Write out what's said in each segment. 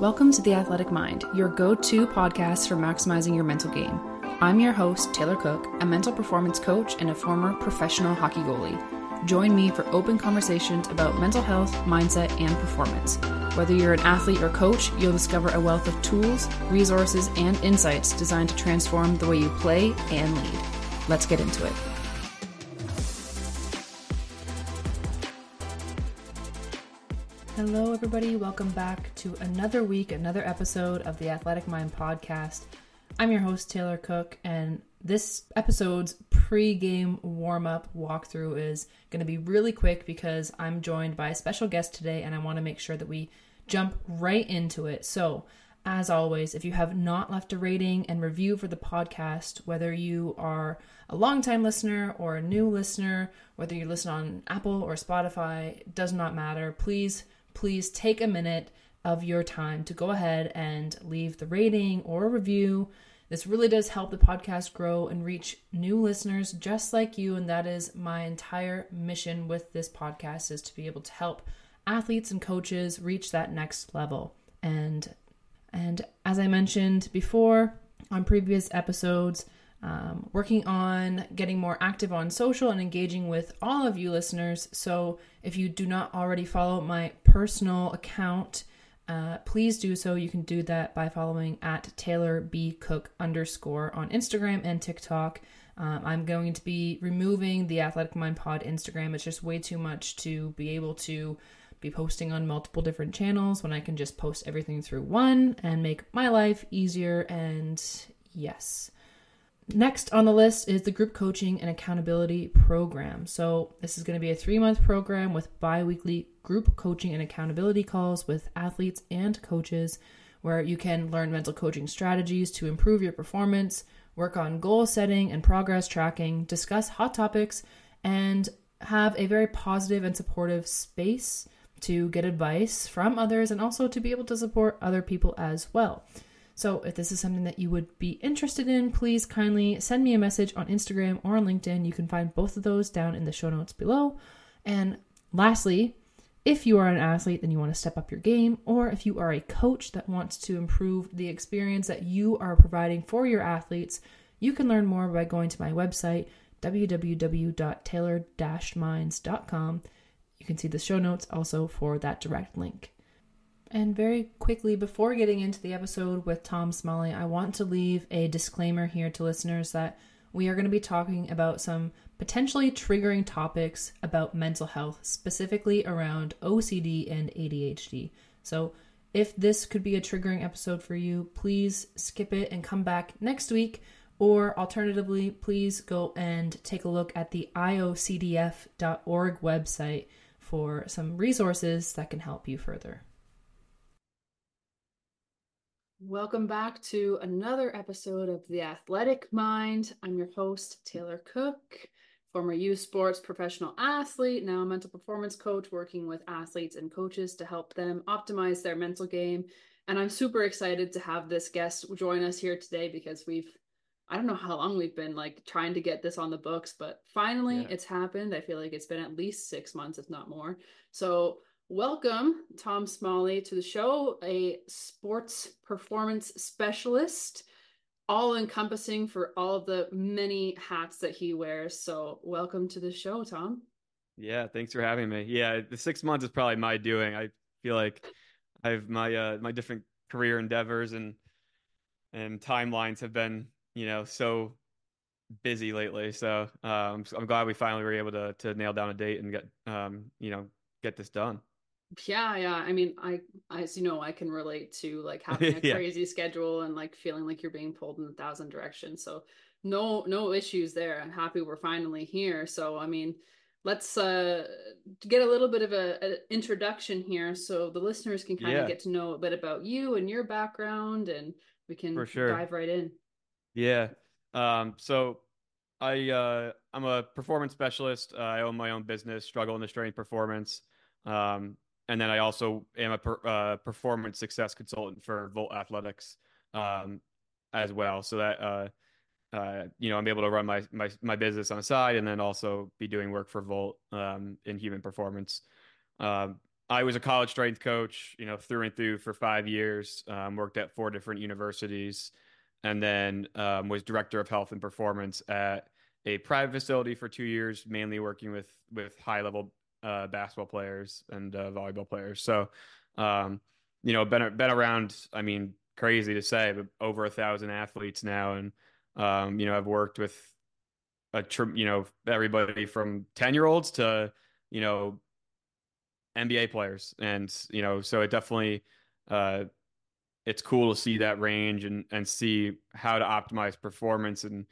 Welcome to The Athletic Mind, your go to podcast for maximizing your mental game. I'm your host, Taylor Cook, a mental performance coach and a former professional hockey goalie. Join me for open conversations about mental health, mindset, and performance. Whether you're an athlete or coach, you'll discover a wealth of tools, resources, and insights designed to transform the way you play and lead. Let's get into it. Hello, everybody. Welcome back to another week, another episode of the Athletic Mind podcast. I'm your host, Taylor Cook, and this episode's pre-game warm-up walkthrough is going to be really quick because I'm joined by a special guest today and I want to make sure that we jump right into it. So, as always, if you have not left a rating and review for the podcast, whether you are a longtime listener or a new listener, whether you listen on Apple or Spotify, it does not matter. Please please take a minute of your time to go ahead and leave the rating or review. This really does help the podcast grow and reach new listeners just like you and that is my entire mission with this podcast is to be able to help athletes and coaches reach that next level. And and as I mentioned before on previous episodes, um, working on getting more active on social and engaging with all of you listeners. So, if you do not already follow my personal account, uh, please do so. You can do that by following at Taylor B Cook underscore on Instagram and TikTok. Um, I'm going to be removing the Athletic Mind Pod Instagram. It's just way too much to be able to be posting on multiple different channels when I can just post everything through one and make my life easier. And yes. Next on the list is the group coaching and accountability program. So, this is going to be a three month program with bi weekly group coaching and accountability calls with athletes and coaches, where you can learn mental coaching strategies to improve your performance, work on goal setting and progress tracking, discuss hot topics, and have a very positive and supportive space to get advice from others and also to be able to support other people as well. So, if this is something that you would be interested in, please kindly send me a message on Instagram or on LinkedIn. You can find both of those down in the show notes below. And lastly, if you are an athlete and you want to step up your game, or if you are a coach that wants to improve the experience that you are providing for your athletes, you can learn more by going to my website, www.taylor-minds.com. You can see the show notes also for that direct link. And very quickly, before getting into the episode with Tom Smalley, I want to leave a disclaimer here to listeners that we are going to be talking about some potentially triggering topics about mental health, specifically around OCD and ADHD. So, if this could be a triggering episode for you, please skip it and come back next week. Or alternatively, please go and take a look at the iocdf.org website for some resources that can help you further. Welcome back to another episode of The Athletic Mind. I'm your host, Taylor Cook, former youth sports professional athlete, now a mental performance coach, working with athletes and coaches to help them optimize their mental game. And I'm super excited to have this guest join us here today because we've, I don't know how long we've been like trying to get this on the books, but finally yeah. it's happened. I feel like it's been at least six months, if not more. So Welcome, Tom Smalley, to the show, a sports performance specialist, all encompassing for all of the many hats that he wears. So, welcome to the show, Tom. Yeah, thanks for having me. Yeah, the six months is probably my doing. I feel like I've my uh my different career endeavors and and timelines have been you know so busy lately. So um, I'm glad we finally were able to to nail down a date and get um you know get this done. Yeah, yeah. I mean, I, as you know, I can relate to like having a yeah. crazy schedule and like feeling like you're being pulled in a thousand directions. So no, no issues there. I'm happy we're finally here. So I mean, let's uh get a little bit of a, a introduction here so the listeners can kind yeah. of get to know a bit about you and your background and we can For sure. dive right in. Yeah. Um so I uh I'm a performance specialist. Uh, I own my own business, Struggle into Strength Performance. Um and then I also am a per, uh, performance success consultant for Volt Athletics um, as well. So that uh, uh, you know I'm able to run my, my my business on the side, and then also be doing work for Volt um, in human performance. Um, I was a college strength coach, you know, through and through for five years. Um, worked at four different universities, and then um, was director of health and performance at a private facility for two years, mainly working with with high level uh, basketball players and uh, volleyball players. So, um, you know, been been around. I mean, crazy to say, but over a thousand athletes now, and um, you know, I've worked with a you know everybody from ten year olds to you know NBA players, and you know, so it definitely uh, it's cool to see that range and and see how to optimize performance and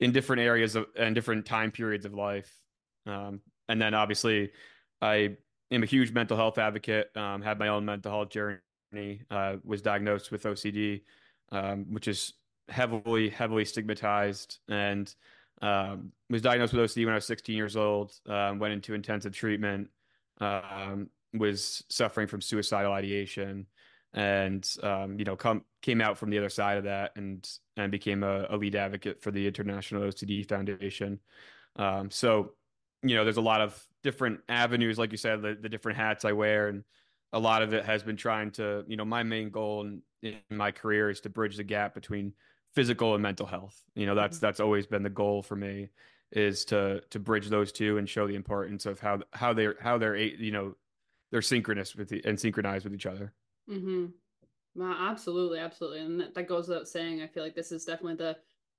in different areas of and different time periods of life. Um, and then obviously, I am a huge mental health advocate. Um, had my own mental health journey. Uh, was diagnosed with OCD, um, which is heavily heavily stigmatized, and um, was diagnosed with OCD when I was 16 years old. Um, went into intensive treatment. Um, was suffering from suicidal ideation and um, you know come came out from the other side of that and and became a, a lead advocate for the International OCD Foundation. Um, so you know there's a lot of different avenues, like you said, the, the different hats I wear, and a lot of it has been trying to you know my main goal in, in my career is to bridge the gap between physical and mental health. You know that's mm-hmm. that's always been the goal for me is to to bridge those two and show the importance of how how they're how they're you know they're synchronous with the, and synchronized with each other. Mm-hmm. Well, absolutely, absolutely, and that, that goes without saying. I feel like this is definitely the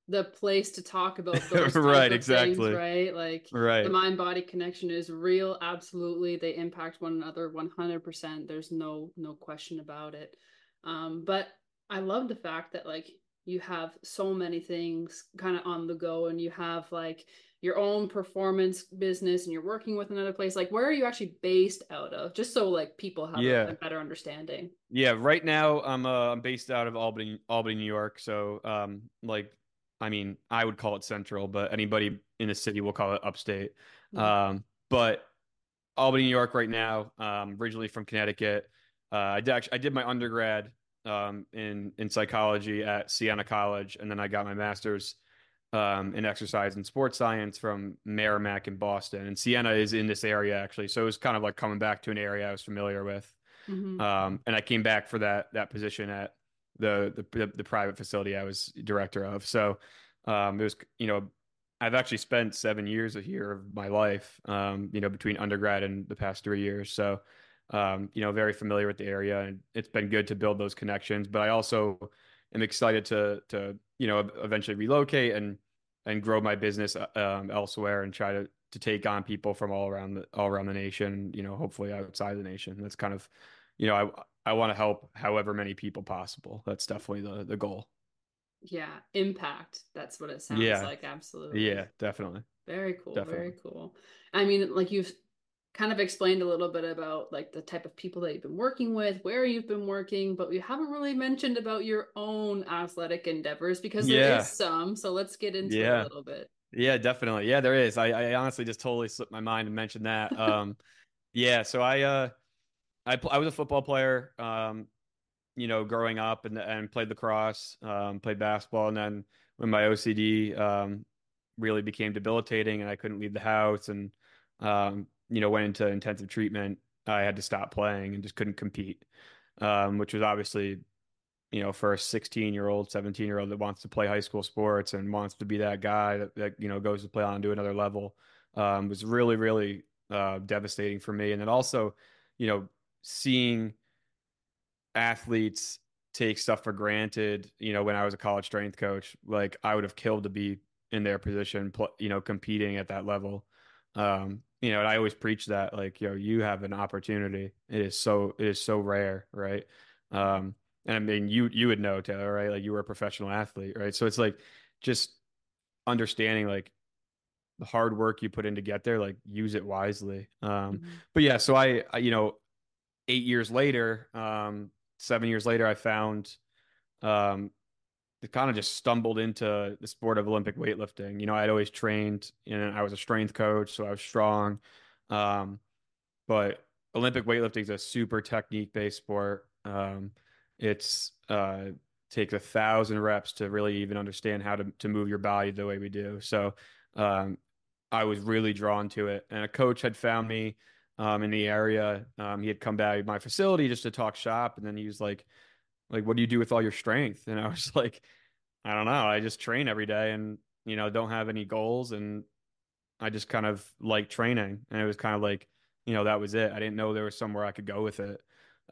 the place to talk about those right, exactly, things, right? Like, right. the mind body connection is real. Absolutely, they impact one another one hundred percent. There's no no question about it. Um, but I love the fact that like you have so many things kind of on the go, and you have like your own performance business and you're working with another place like where are you actually based out of just so like people have yeah. a, a, better understanding yeah right now i'm uh, i'm based out of albany albany new york so um like i mean i would call it central but anybody in the city will call it upstate um but albany new york right now um originally from connecticut uh i did actually i did my undergrad um in in psychology at siena college and then i got my master's um, in exercise and sports science from Merrimack in Boston. And Siena is in this area actually, so it was kind of like coming back to an area I was familiar with. Mm-hmm. Um, and I came back for that that position at the the, the private facility I was director of. So um, it was you know I've actually spent seven years here of my life, um, you know, between undergrad and the past three years. So um, you know, very familiar with the area, and it's been good to build those connections. But I also am excited to to you know eventually relocate and and grow my business uh, um, elsewhere and try to to take on people from all around the all around the nation. You know, hopefully outside the nation. That's kind of you know I I want to help however many people possible. That's definitely the the goal. Yeah, impact. That's what it sounds yeah. like. Absolutely. Yeah, definitely. Very cool. Definitely. Very cool. I mean, like you've kind of explained a little bit about like the type of people that you've been working with, where you've been working, but we haven't really mentioned about your own athletic endeavors because yeah. there is some. So let's get into yeah. a little bit. Yeah, definitely. Yeah, there is. I, I honestly just totally slipped my mind and mentioned that. Um, yeah, so I uh, I I was a football player. Um, you know, growing up and and played lacrosse, um, played basketball, and then when my OCD um really became debilitating and I couldn't leave the house and um you know, went into intensive treatment, I had to stop playing and just couldn't compete, um, which was obviously, you know, for a 16 year old, 17 year old that wants to play high school sports and wants to be that guy that, that you know, goes to play on to another level, um, was really, really uh, devastating for me. And then also, you know, seeing athletes take stuff for granted, you know, when I was a college strength coach, like I would have killed to be in their position, you know, competing at that level. Um, you know, and I always preach that like, you know, you have an opportunity. It is so it is so rare, right? Um, and I mean, you you would know Taylor, right? Like you were a professional athlete, right? So it's like just understanding like the hard work you put in to get there, like use it wisely. Um, mm-hmm. but yeah, so I, I, you know, eight years later, um, seven years later, I found um, kind of just stumbled into the sport of Olympic weightlifting. You know, I'd always trained and I was a strength coach, so I was strong. Um, but Olympic weightlifting is a super technique based sport. Um, it's uh, takes a thousand reps to really even understand how to to move your body the way we do. So um, I was really drawn to it, and a coach had found me um, in the area. Um, he had come by my facility just to talk shop, and then he was like, "Like, what do you do with all your strength?" And I was like, "I don't know. I just train every day, and you know, don't have any goals, and I just kind of like training." And it was kind of like, you know, that was it. I didn't know there was somewhere I could go with it,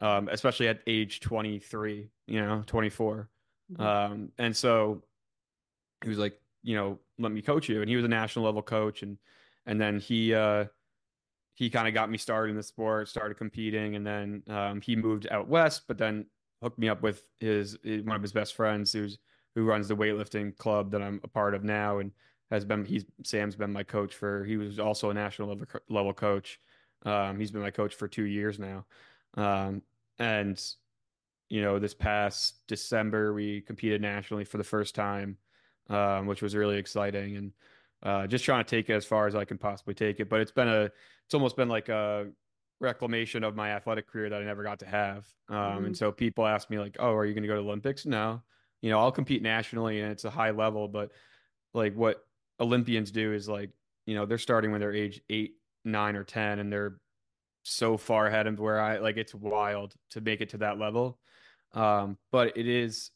um, especially at age 23, you know, 24. Mm-hmm. Um, and so he was like, you know, let me coach you. And he was a national level coach, and and then he uh, he kind of got me started in the sport, started competing, and then um, he moved out west, but then hooked me up with his one of his best friends, who's who runs the weightlifting club that I'm a part of now, and has been he's Sam's been my coach for. He was also a national level level coach. Um, he's been my coach for two years now, um, and you know this past December we competed nationally for the first time, um, which was really exciting, and uh, just trying to take it as far as I can possibly take it. But it's been a it's almost been like a reclamation of my athletic career that I never got to have. Um, mm-hmm. And so people ask me like, "Oh, are you going to go to Olympics?" No, you know, I'll compete nationally and it's a high level, but like what Olympians do is like, you know, they're starting when they're age eight, nine, or 10, and they're so far ahead of where I like it's wild to make it to that level. Um, but it is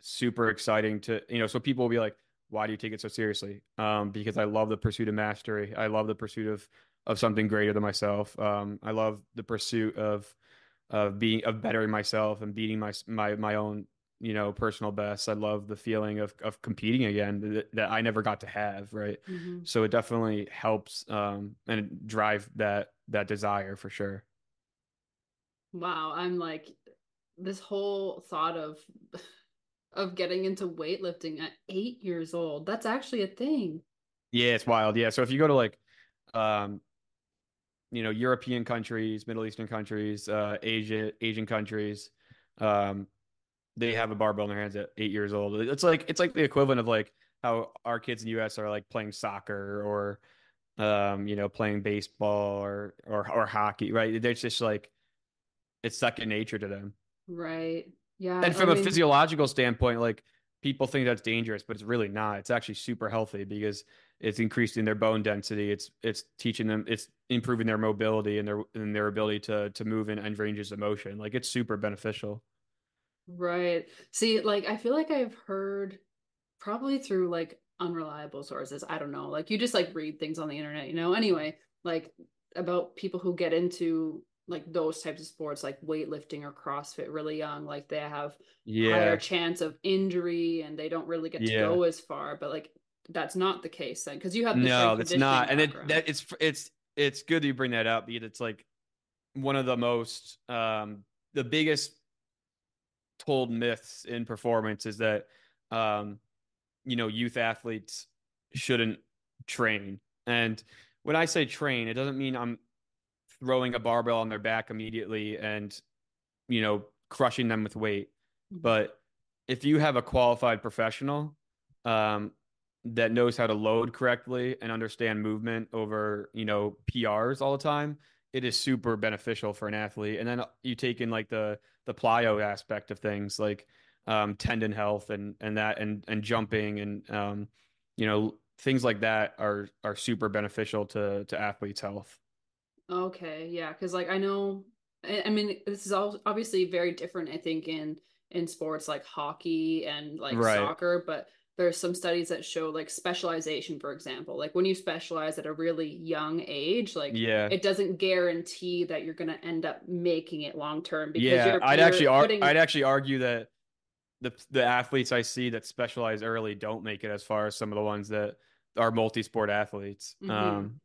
super exciting to, you know, so people will be like, why do you take it so seriously? Um, because I love the pursuit of mastery. I love the pursuit of of something greater than myself. Um, I love the pursuit of of being of bettering myself and beating my my my own you know personal best. I love the feeling of of competing again that, that I never got to have. Right. Mm-hmm. So it definitely helps um, and drive that that desire for sure. Wow, I'm like this whole thought of of getting into weightlifting at eight years old. That's actually a thing. Yeah, it's wild. Yeah. So if you go to like um you know European countries, Middle Eastern countries, uh, Asia, Asian countries, um, they have a barbell in their hands at eight years old. It's like it's like the equivalent of like how our kids in the U.S. are like playing soccer or, um, you know, playing baseball or or or hockey, right? They're just like it's second nature to them, right? Yeah. And from I a mean... physiological standpoint, like people think that's dangerous, but it's really not. It's actually super healthy because it's increasing their bone density. It's it's teaching them. It's improving their mobility and their and their ability to to move in end ranges of motion. Like it's super beneficial. Right. See, like I feel like I've heard probably through like unreliable sources. I don't know. Like you just like read things on the internet, you know. Anyway, like about people who get into like those types of sports like weightlifting or CrossFit really young, like they have yeah. higher chance of injury and they don't really get yeah. to go as far. But like that's not the case then because you have no, that's not. And it that it's it's it's good that you bring that up because it's like one of the most um the biggest told myths in performance is that um, you know youth athletes shouldn't train and when i say train it doesn't mean i'm throwing a barbell on their back immediately and you know crushing them with weight. Mm-hmm. but if you have a qualified professional um, that knows how to load correctly and understand movement over you know prs all the time it is super beneficial for an athlete. And then you take in like the the plyo aspect of things like um, tendon health and and that and and jumping and um, you know things like that are are super beneficial to to athletes health okay yeah because like i know i mean this is all obviously very different i think in in sports like hockey and like right. soccer but there's some studies that show like specialization for example like when you specialize at a really young age like yeah it doesn't guarantee that you're going to end up making it long term because yeah you're, i'd you're actually ar- i'd actually argue that the the athletes i see that specialize early don't make it as far as some of the ones that are multi-sport athletes mm-hmm. um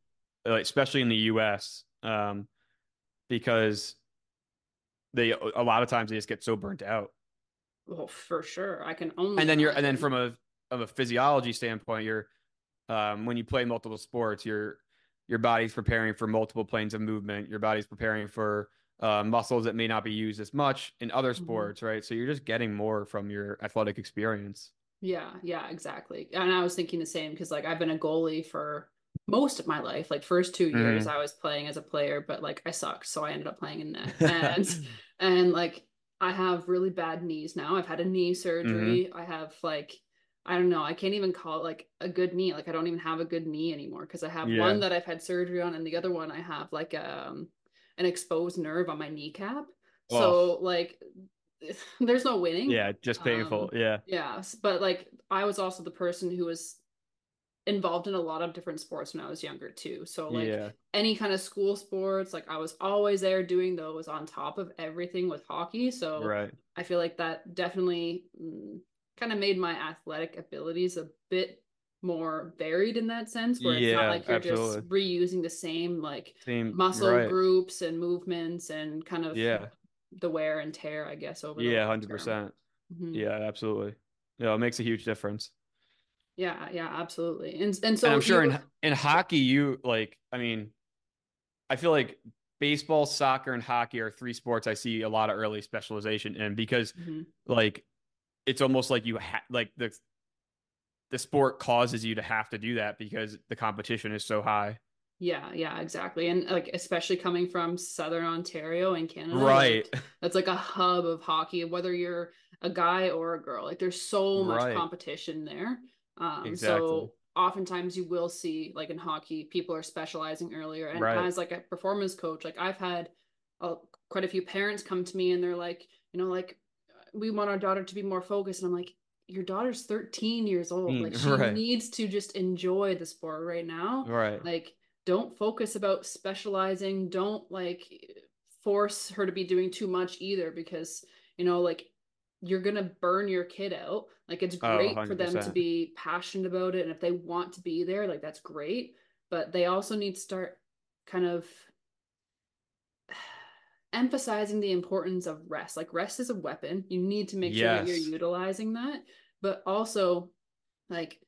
especially in the us um because they a lot of times they just get so burnt out well, for sure. I can only. And then you're, and then from a of a physiology standpoint, you're um, when you play multiple sports, your your body's preparing for multiple planes of movement. Your body's preparing for uh, muscles that may not be used as much in other mm-hmm. sports, mm-hmm. right? So you're just getting more from your athletic experience. Yeah, yeah, exactly. And I was thinking the same because like I've been a goalie for most of my life. Like first two years mm-hmm. I was playing as a player, but like I sucked, so I ended up playing in net. And and like I have really bad knees now. I've had a knee surgery. Mm-hmm. I have like I don't know. I can't even call it like a good knee. Like I don't even have a good knee anymore because I have Yeah. one that I've had surgery on, and the other one I have like um an exposed nerve on my kneecap. So like, there's no winning. Yeah, just painful. Um, yeah. Yeah, but like I was also the person who was involved in a lot of different sports when I was younger too. So like yeah. any kind of school sports, like I was always there doing those on top of everything with hockey. So Right. I feel like that definitely mm, kind of made my athletic abilities a bit more varied in that sense, where it's Yeah, not like you're absolutely. just reusing the same like Same muscle right. groups and movements and kind of Yeah. the wear and tear, I guess, over Yeah, long hundred term. percent. Mhm. Yeah, absolutely. Yeah, it makes a huge difference. Yeah, yeah, absolutely. And and so and I'm sure you- in in hockey, you like. I mean, I feel like baseball, soccer, and hockey are three sports I see a lot of early specialization in because Mhm. like it's almost like you ha- like the the sport causes you to have to do that because the competition is so high. Yeah, yeah, exactly. And like especially coming from Southern Ontario in Canada, Right. like, that's like a hub of hockey, whether you're a guy or a girl. Like there's so much Right. competition there. Um Exactly. so oftentimes you will see like in hockey, people are specializing earlier. And Right. as like a performance coach, like I've had uh, quite a few parents come to me and they're like, you know, like we want our daughter to be more focused. And I'm like, your daughter's 13 years old. Mm, Like she right. needs to just enjoy the sport right now right. like don't focus about specializing don't like force her to be doing too much either because you know like you're gonna burn your kid out like it's Oh, great for them to be passionate about it and if they want to be there like that's great but they also need to start kind of emphasizing the importance of rest like rest is a weapon you need to make sure that you're utilizing that but also like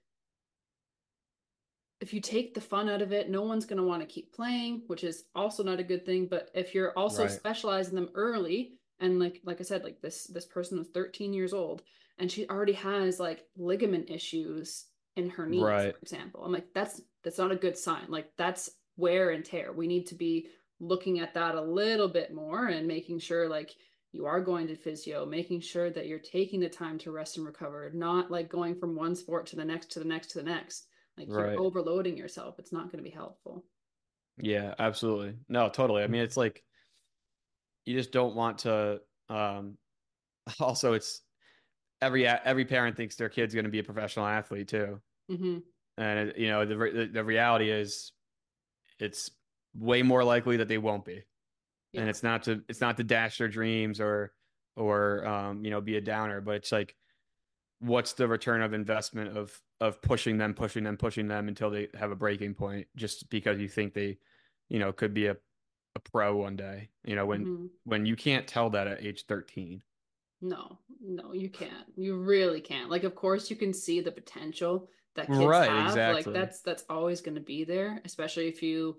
if you take the fun out of it, no one's going to want to keep playing, which is also not a good thing. But if you're also Right. specializing them early, and like like I said, like this this person was 13 years old, and she already has like ligament issues in her knee Right. for example. I'm like, that's that's not a good sign. Like that's wear and tear. We need to be looking at that a little bit more and making sure like you are going to physio, making sure that you're taking the time to rest and recover, not like going from one sport to the next to the next to the next. Like Right. you're overloading yourself. It's not going to be helpful. Yeah, absolutely. No, totally. I mean, it's like you just don't want to um also it's every every parent thinks their kid's going to be a professional athlete too. hmm And you know, the, the the reality is it's way more likely that they won't be. Yeah. And it's not to it's not to dash their dreams or or um you know be a downer, but it's like what's the return of investment of of pushing them, pushing them, pushing them until they have a breaking point just because you think they, you know, could be a a pro one day. You know, when hmm when you can't tell that at age 13. No, no, you can't. You really can't. Like, of course, you can see the potential that kids Right, have. exactly. Like, that's that's always going to be there, especially if you.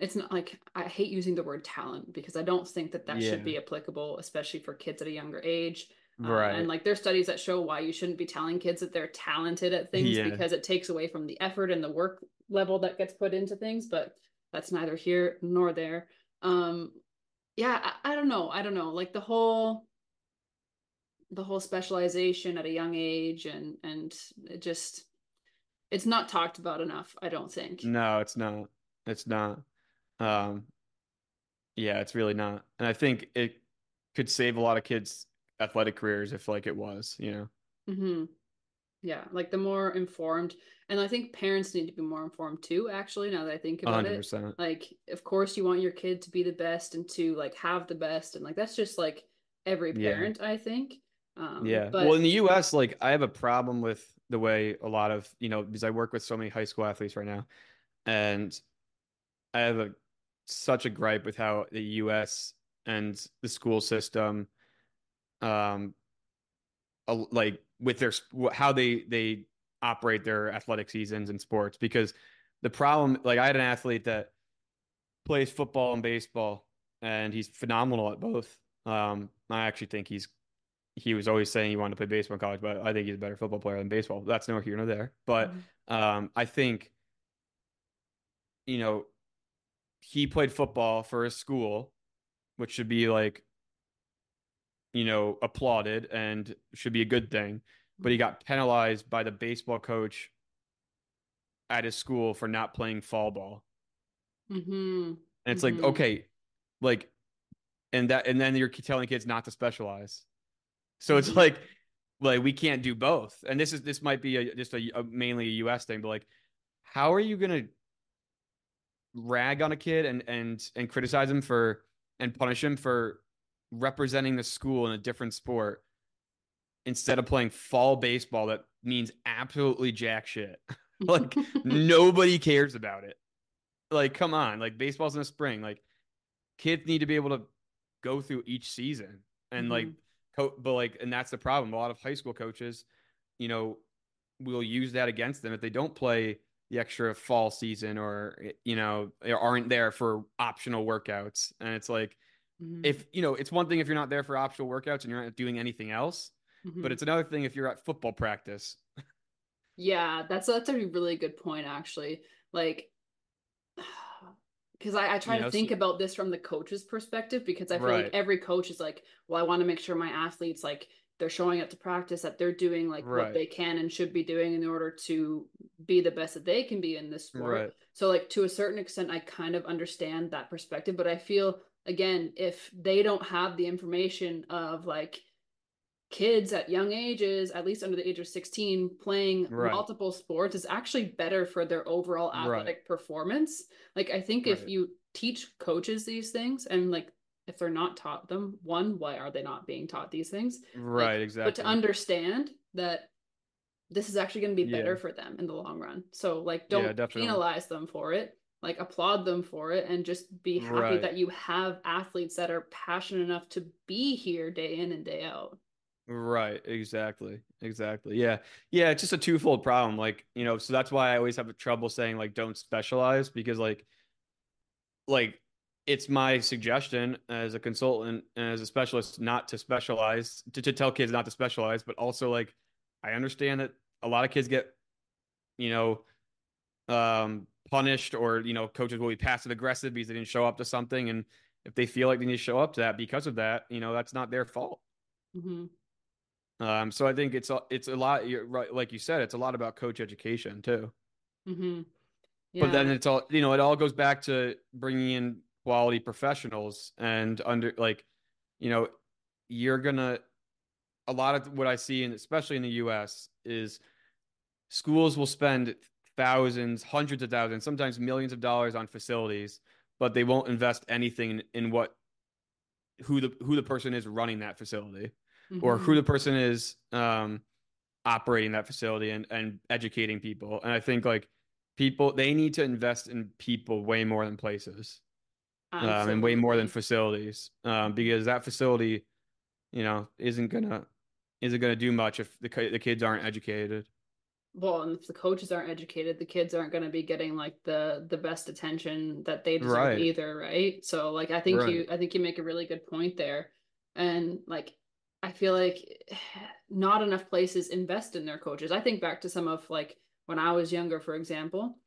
It's not like I hate using the word talent because I don't think that that should be applicable, especially for kids at a younger age. Uh, Right. and like there's studies that show why you shouldn't be telling kids that they're talented at things Yeah. because it takes away from the effort and the work level that gets put into things, but that's neither here nor there. Um yeah, I, I don't know. I don't know. Like the whole the whole specialization at a young age and and it just it's not talked about enough, I don't think. No, it's not. It's not. Um, yeah, it's really not. And I think it could save a lot of kids' athletic careers if like it was, you know. hmm Yeah, like the more informed, and I think parents need to be more informed too, actually, now that I think about hundred it. Like, of course, you want your kid to be the best and to like have the best, and like that's just like every Yeah. parent, I think. Um, Yeah. but Well, in the US, like I have a problem with the way a lot of, you know, because I work with so many high school athletes right now, and I have a such a gripe with how the US and the school system um like with their how they they operate their athletic seasons and sports because the problem like I had an athlete that plays football and baseball and he's phenomenal at both. Um I actually think he's he was always saying he wanted to play baseball in college but I think he's a better football player than baseball. That's no here nor there. But Mhm. um I think you know he played football for his school which should be like you know applauded and should be a good thing but he got penalized by the baseball coach at his school for not playing fall ball. Mm-hmm. And it's Mhm. like, okay, like, and that, and then you're telling kids not to specialize. So it's Mhm. like, like we can't do both. And this is this might be a, just a, a mainly a U.S. thing, but like, how are you gonna rag on a kid and and and criticize him for and punish him for representing the school in a different sport instead of playing fall baseball that means absolutely jack shit. like nobody cares about it. Like, come on, like baseball's in the spring. Like, kids need to be able to go through each season and like, Mhm. co- but like, and that's the problem. A lot of high school coaches, you know, will use that against them if they don't play the extra fall season or you know aren't there for optional workouts. And it's like, Mhm. if you know, it's one thing if you're not there for optional workouts and you're not doing anything else, Mhm. but it's another thing if you're at football practice. Yeah, that's that's a really good point actually. Like because I, I try You to think so- about this from the coach's perspective because I feel Right. like every coach is like, well, I want to make sure my athletes like they're showing up to practice that they're doing like Right. what they can and should be doing in order to be the best that they can be in this sport. Right. So like to a certain extent I kind of understand that perspective, but I feel again if they don't have the information of like kids at young ages, at least under the age of 16, playing Right. multiple sports is actually better for their overall Right. athletic performance. Like I think if you teach coaches these things and like if they're not taught them, one, why are they not being taught these things? Right, exactly. But to understand that this is actually going to be better Yeah. for them in the long run. So like don't definitely. penalize them for it. Like applaud them for it and just be happy Right. that you have athletes that are passionate enough to be here day in and day out. Right, exactly. Exactly. Yeah. Yeah, it's just a twofold problem. Like, you know, so that's why I always have trouble saying like don't specialize because like like it's my suggestion as a consultant and as a specialist not to specialize, to, to tell kids not to specialize, but also like I understand that a lot of kids get, you know, um punished or, you know, coaches will be passive aggressive because they didn't show up to something. And if they feel like they need to show up to that because of that, you know, that's not their fault. hmm Um, so I think it's a, it's a lot, you're right, like you said, it's a lot about coach education too. hmm But then it's all, you know, it all goes back to bringing in quality professionals and under like, you know, you're gonna. A lot of what I see, and especially in the U.S., is schools will spend thousands, hundreds of thousands, sometimes millions of dollars on facilities, but they won't invest anything in, in what who the who the person is running that facility or Mm-hmm. who the person is um, operating that facility and, and educating people. And I think like people, they need to invest in people way more than places um, and way more than facilities um, because that facility, you know, isn't gonna isn't gonna do much if the the kids aren't educated. well and if the coaches aren't educated the kids aren't going to be getting like the the best attention that they deserve Right. either right so like i think you i think you make a really good point there and like i feel like not enough places invest in their coaches i think back to some of like when i was younger for example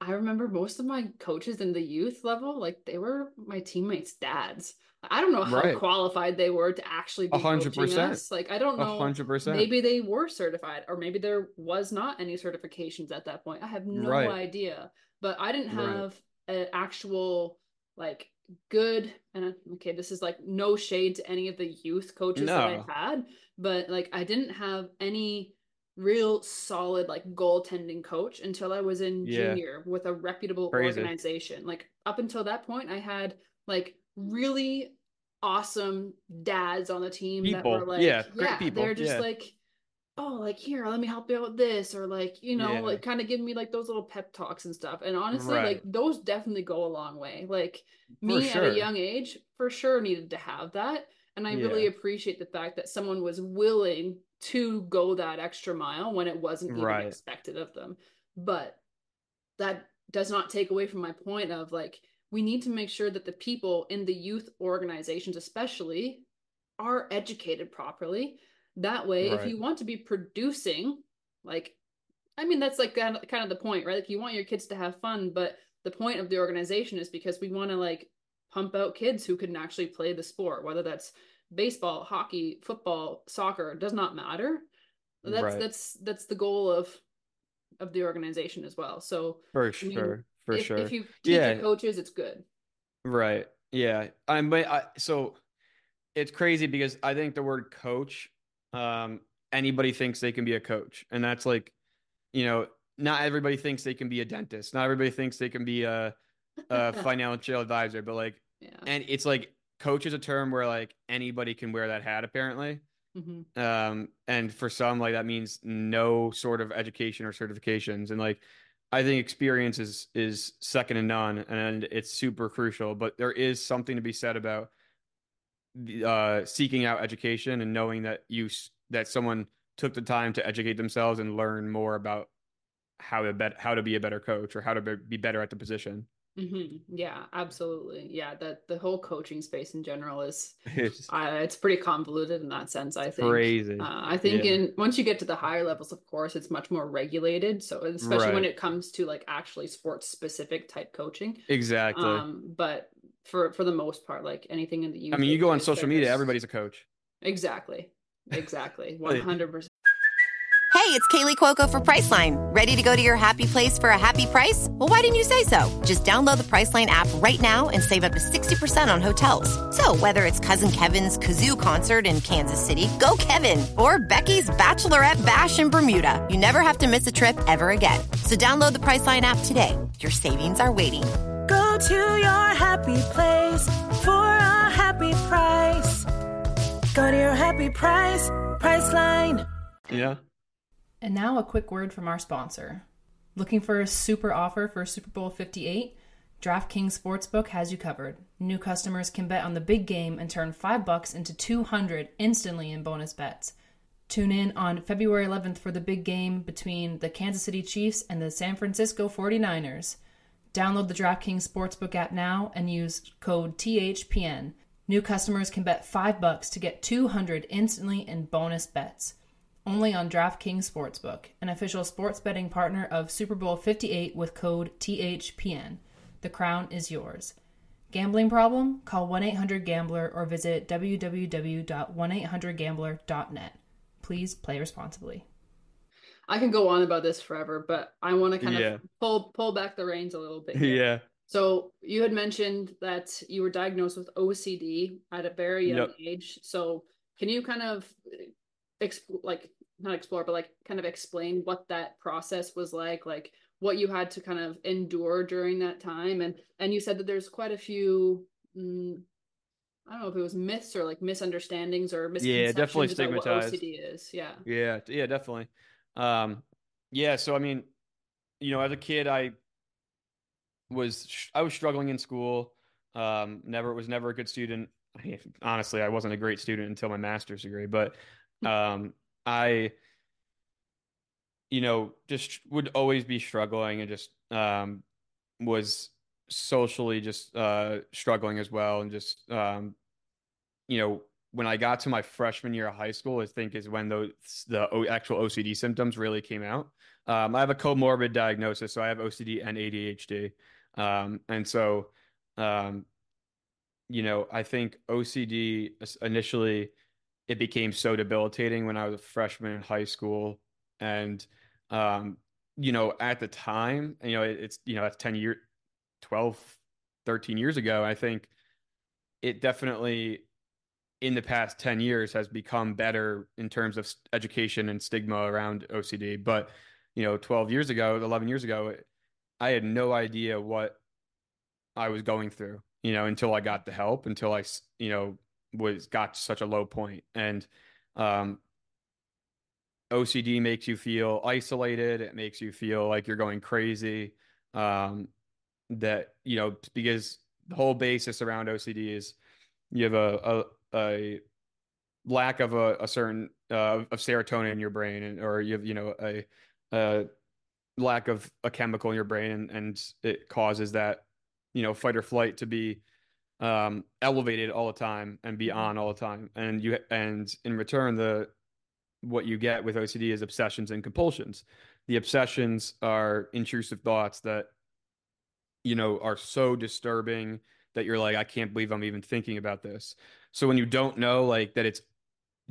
i remember most of my coaches in the youth level like they were my teammates dads i don't know how Right. qualified they were to actually be A hundred coaching percent. us like i don't know hundred percent. maybe they were certified or maybe there was not any certifications at that point i have no Right. idea but i didn't Right. have an actual like good and okay this is like no shade to any of the youth coaches that i had but like i didn't have any real solid like goaltending coach until i was in Yeah. junior with a reputable Crazy. organization like up until that point i had like really awesome dads on the team that were People. like Yeah, people. they're just Yeah. like oh like here let me help you out with this or like you know Yeah. like kind of give me like those little pep talks and stuff and honestly Right. like those definitely go a long way like me at a young age for sure needed to have that and i really appreciate the fact that someone was willing to go that extra mile when it wasn't even Right. expected of them but that does not take away from my point of like we need to make sure that the people in the youth organizations especially are educated properly that way if you want to be producing like i mean that's like kind of, kind of the point right like you want your kids to have fun but the point of the organization is because we want to like pump out kids who can actually play the sport whether that's baseball hockey football soccer does not matter That's Right. that's that's the goal of of the organization as well. So For I mean, sure. For if, sure. if you teach Yeah. your coaches, it's good. Right. Yeah. I'm but I so it's crazy because I think the word coach, um, anybody thinks they can be a coach. And that's like, you know, not everybody thinks they can be a dentist. Not everybody thinks they can be a, a financial advisor, but like yeah. and it's like coach is a term where like anybody can wear that hat apparently. hmm Um, and for some, like that means no sort of education or certifications. And like, I think experience is is second to none, and it's super crucial. But there is something to be said about uh, seeking out education and knowing that you that someone took the time to educate themselves and learn more about how to bet how to be a better coach or how to be be better at the position. hmm Yeah, absolutely. Yeah, that the whole coaching space in general is It's uh, it's pretty convoluted in that sense. I think. crazy. Uh, I think Yeah. in once you get to the higher levels, of course, it's much more regulated. So especially when it comes to like actually sports specific type coaching. Exactly. Um, but for for the most part, like anything in the youth. I mean, you go on ages, social media, there's- everybody's a coach. exactly, exactly, one hundred percent. Hey, it's Kaley Cuoco for Priceline. Ready to go to your happy place for a happy price? Well, why didn't you say so? Just download the Priceline app right now and save up to 60% on hotels. So, whether it's Cousin Kevin's Kazoo concert in Kansas City, go Kevin, or Becky's Bachelorette Bash in Bermuda, you never have to miss a trip ever again. So, download the Priceline app today. Your savings are waiting. Go to your happy place for a happy price. Go to your happy price, Priceline. Yeah. And now a quick word from our sponsor. Looking for a super offer for Super Bowl 58? DraftKings Sportsbook has you covered. New customers can bet on the big game and turn 5 bucks into 200 instantly in bonus bets. Tune in on February 11th for the big game between the Kansas City Chiefs and the San Francisco 49ers. Download the DraftKings Sportsbook app now and use code THPN. New customers can bet 5 bucks to get 200 instantly in bonus bets. Only on DraftKings Sportsbook, an official sports betting partner of Super Bowl 58 with code THPN. The crown is yours. Gambling problem? Call 1-800-GAMBLER or visit www.1800gambler.net. Please play responsibly. I can go on about this forever, but I want to kind Yeah. of pull pull back the reins a little bit. here. Yeah. So you had mentioned that you were diagnosed with OCD at a very young Yep. age. So can you kind of exp- like not explore, but like kind of explain what that process was like, like what you had to kind of endure during that time? And and you said that there's quite a few. Mm, I don't know if it was myths or like misunderstandings or Yeah, misconceptions definitely about what stigmatized. OCD is. Yeah. Yeah, yeah, definitely. Um, yeah, so I mean, you know, as a kid, I was sh- I was struggling in school. Um, never was never a good student. Honestly, I wasn't a great student until my master's degree, but um, I, you know, just would always be struggling and just um, was socially just uh, struggling as well, and just um, you know, when I got to my freshman year of high school, I think is when those the actual OCD symptoms really came out. Um, I have a comorbid diagnosis, so I have OCD and ADHD, um, and so, um, you know, I think OCD initially it became so debilitating when I was a freshman in high school, and um, you know, at the time, you know, it, it's you know that's ten year, 12, 13 years ago. I think it definitely in the past 10 years has become better in terms of education and stigma around OCD. But, you know, 12 years ago, 11 years ago, I had no idea what I was going through, you know, until I got the help, until I, you know, was got to such a low point. And um, OCD makes you feel isolated. It makes you feel like you're going crazy. Um, that, you know, because the whole basis around OCD is you have a, a, a lack of a, a certain uh, of serotonin in your brain and or you have you know a, a lack of a chemical in your brain and, and it causes that you know fight or flight to be um, elevated all the time and be on all the time. And you and in return the what you get with OCD is obsessions and compulsions. The obsessions are intrusive thoughts that you know are so disturbing that you're like I can't believe I'm even thinking about this so when you don't know like that it's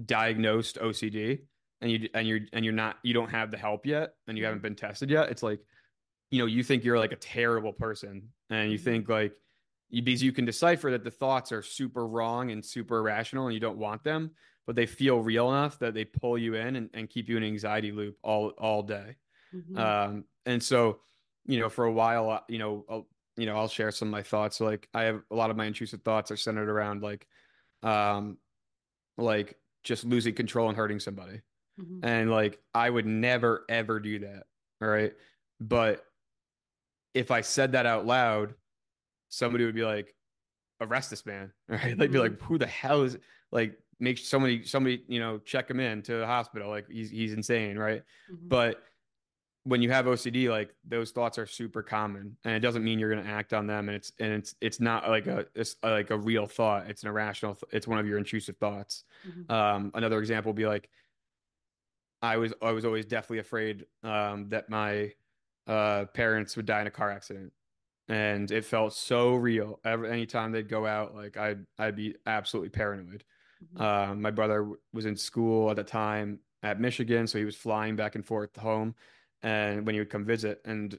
diagnosed OCD, and you and you're and you're not you don't have the help yet and you Mhm. haven't been tested yet it's like you know you think you're like a terrible person and you Mhm. think like you, because you can decipher that the thoughts are super wrong and super irrational and you don't want them but they feel real enough that they pull you in and, and keep you in an anxiety loop all all day Mhm. um and so you know for a while uh, you know I'll, you know I'll share some of my thoughts so like I have a lot of my intrusive thoughts are centered around like um like just losing control and hurting somebody Mhm. and like I would never ever do that. All right. But if I said that out loud, somebody would be like, arrest this man. All right. They'd be Mhm. like, who the hell is like make somebody somebody, you know, check him in to the hospital. Like he's he's insane, right? Mhm. But when you have OCD, like those thoughts are super common, and it doesn't mean you're going to act on them. And it's and it's it's not like a it's like a real thought. It's an irrational. th- It's one of your intrusive thoughts. Mhm. Um, another example would be like, I was I was always deathly afraid um, that my uh, parents would die in a car accident, and it felt so real. Every anytime they'd go out, like I'd I'd be absolutely paranoid. Mhm. Um, my brother was in school at the time at Michigan, so he was flying back and forth home, and when he would come visit, and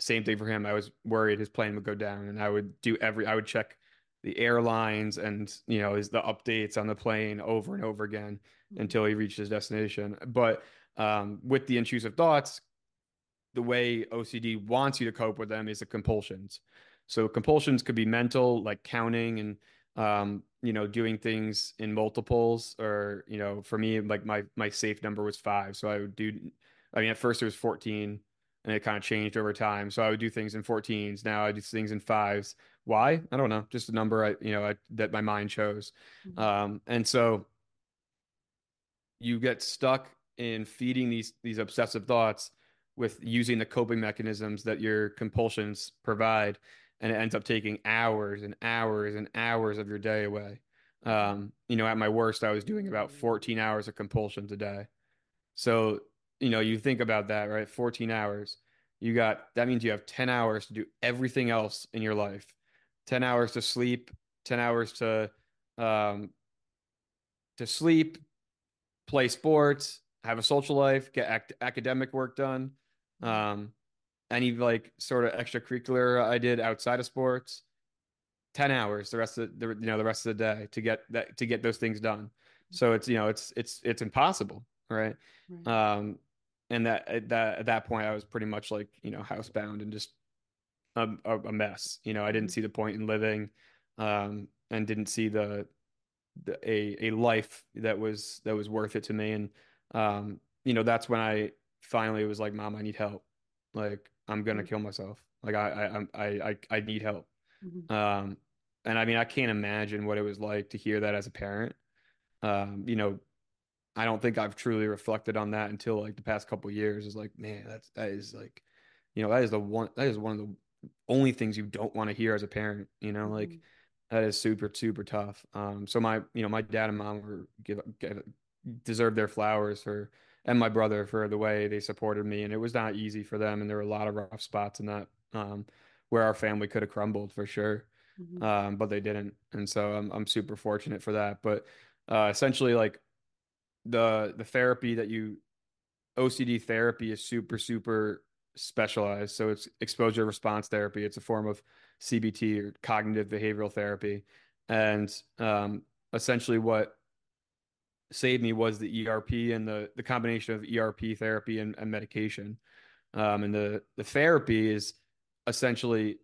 same thing for him. I was worried his plane would go down, and I would do every I would check the airlines and you know is the updates on the plane over and over again Mhm. until he reached his destination. But um, with the intrusive thoughts, the way OCD wants you to cope with them is the compulsions. So compulsions could be mental, like counting and um, you know doing things in multiples, or you know for me like my my safe number was five, so I would do. I mean, at first it was 14 and it kind of changed over time. So I would do things in 14s. Now I do things in fives. Why? I don't know. Just a number I, you know, I, that my mind chose. Mhm. Um, and so you get stuck in feeding these these obsessive thoughts with using the coping mechanisms that your compulsions provide, and it ends up taking hours and hours and hours of your day away. Um, you know, at my worst, I was doing about 14 hours of compulsions a day. So, you know, you think about that, right? 14 hours. You got that means you have 10 hours to do everything else in your life. 10 hours to sleep, 10 hours to um to sleep, play sports, have a social life, get ac academic work done. Um any like sort of extracurricular I did outside of sports. 10 hours the rest of the you know the rest of the day to get that to get those things done. So it's you know it's it's it's impossible, right? Right. Um, and that at that at that point, I was pretty much like you know housebound and just a, a, mess. You know, I didn't Mhm. see the point in living, um, and didn't see the, the a a life that was that was worth it to me. And um, you know, that's when I finally was like, "Mom, I need help. Like, I'm gonna Mhm. kill myself. Like, I I I'm- I I I need help." Mhm. Um, and I mean, I can't imagine what it was like to hear that as a parent. Um, you know, I don't think I've truly reflected on that until like the past couple years. Is like, man, that's that is like, you know, that is the one that is one of the only things you don't want to hear as a parent. You know, like Mhm. that is super super tough. Um, so my you know my dad and mom were give, give deserve their flowers for and my brother for the way they supported me, and it was not easy for them, and there were a lot of rough spots in that um, where our family could have crumbled for sure Mhm. um, but they didn't, and so I'm I'm super fortunate for that. But uh, essentially, like the the therapy that you OCD therapy is super super specialized. So it's exposure response therapy. It's a form of CBT or cognitive behavioral therapy, and um, essentially what saved me was the ERP and the the combination of ERP therapy and, and medication. Um, and the the therapy is essentially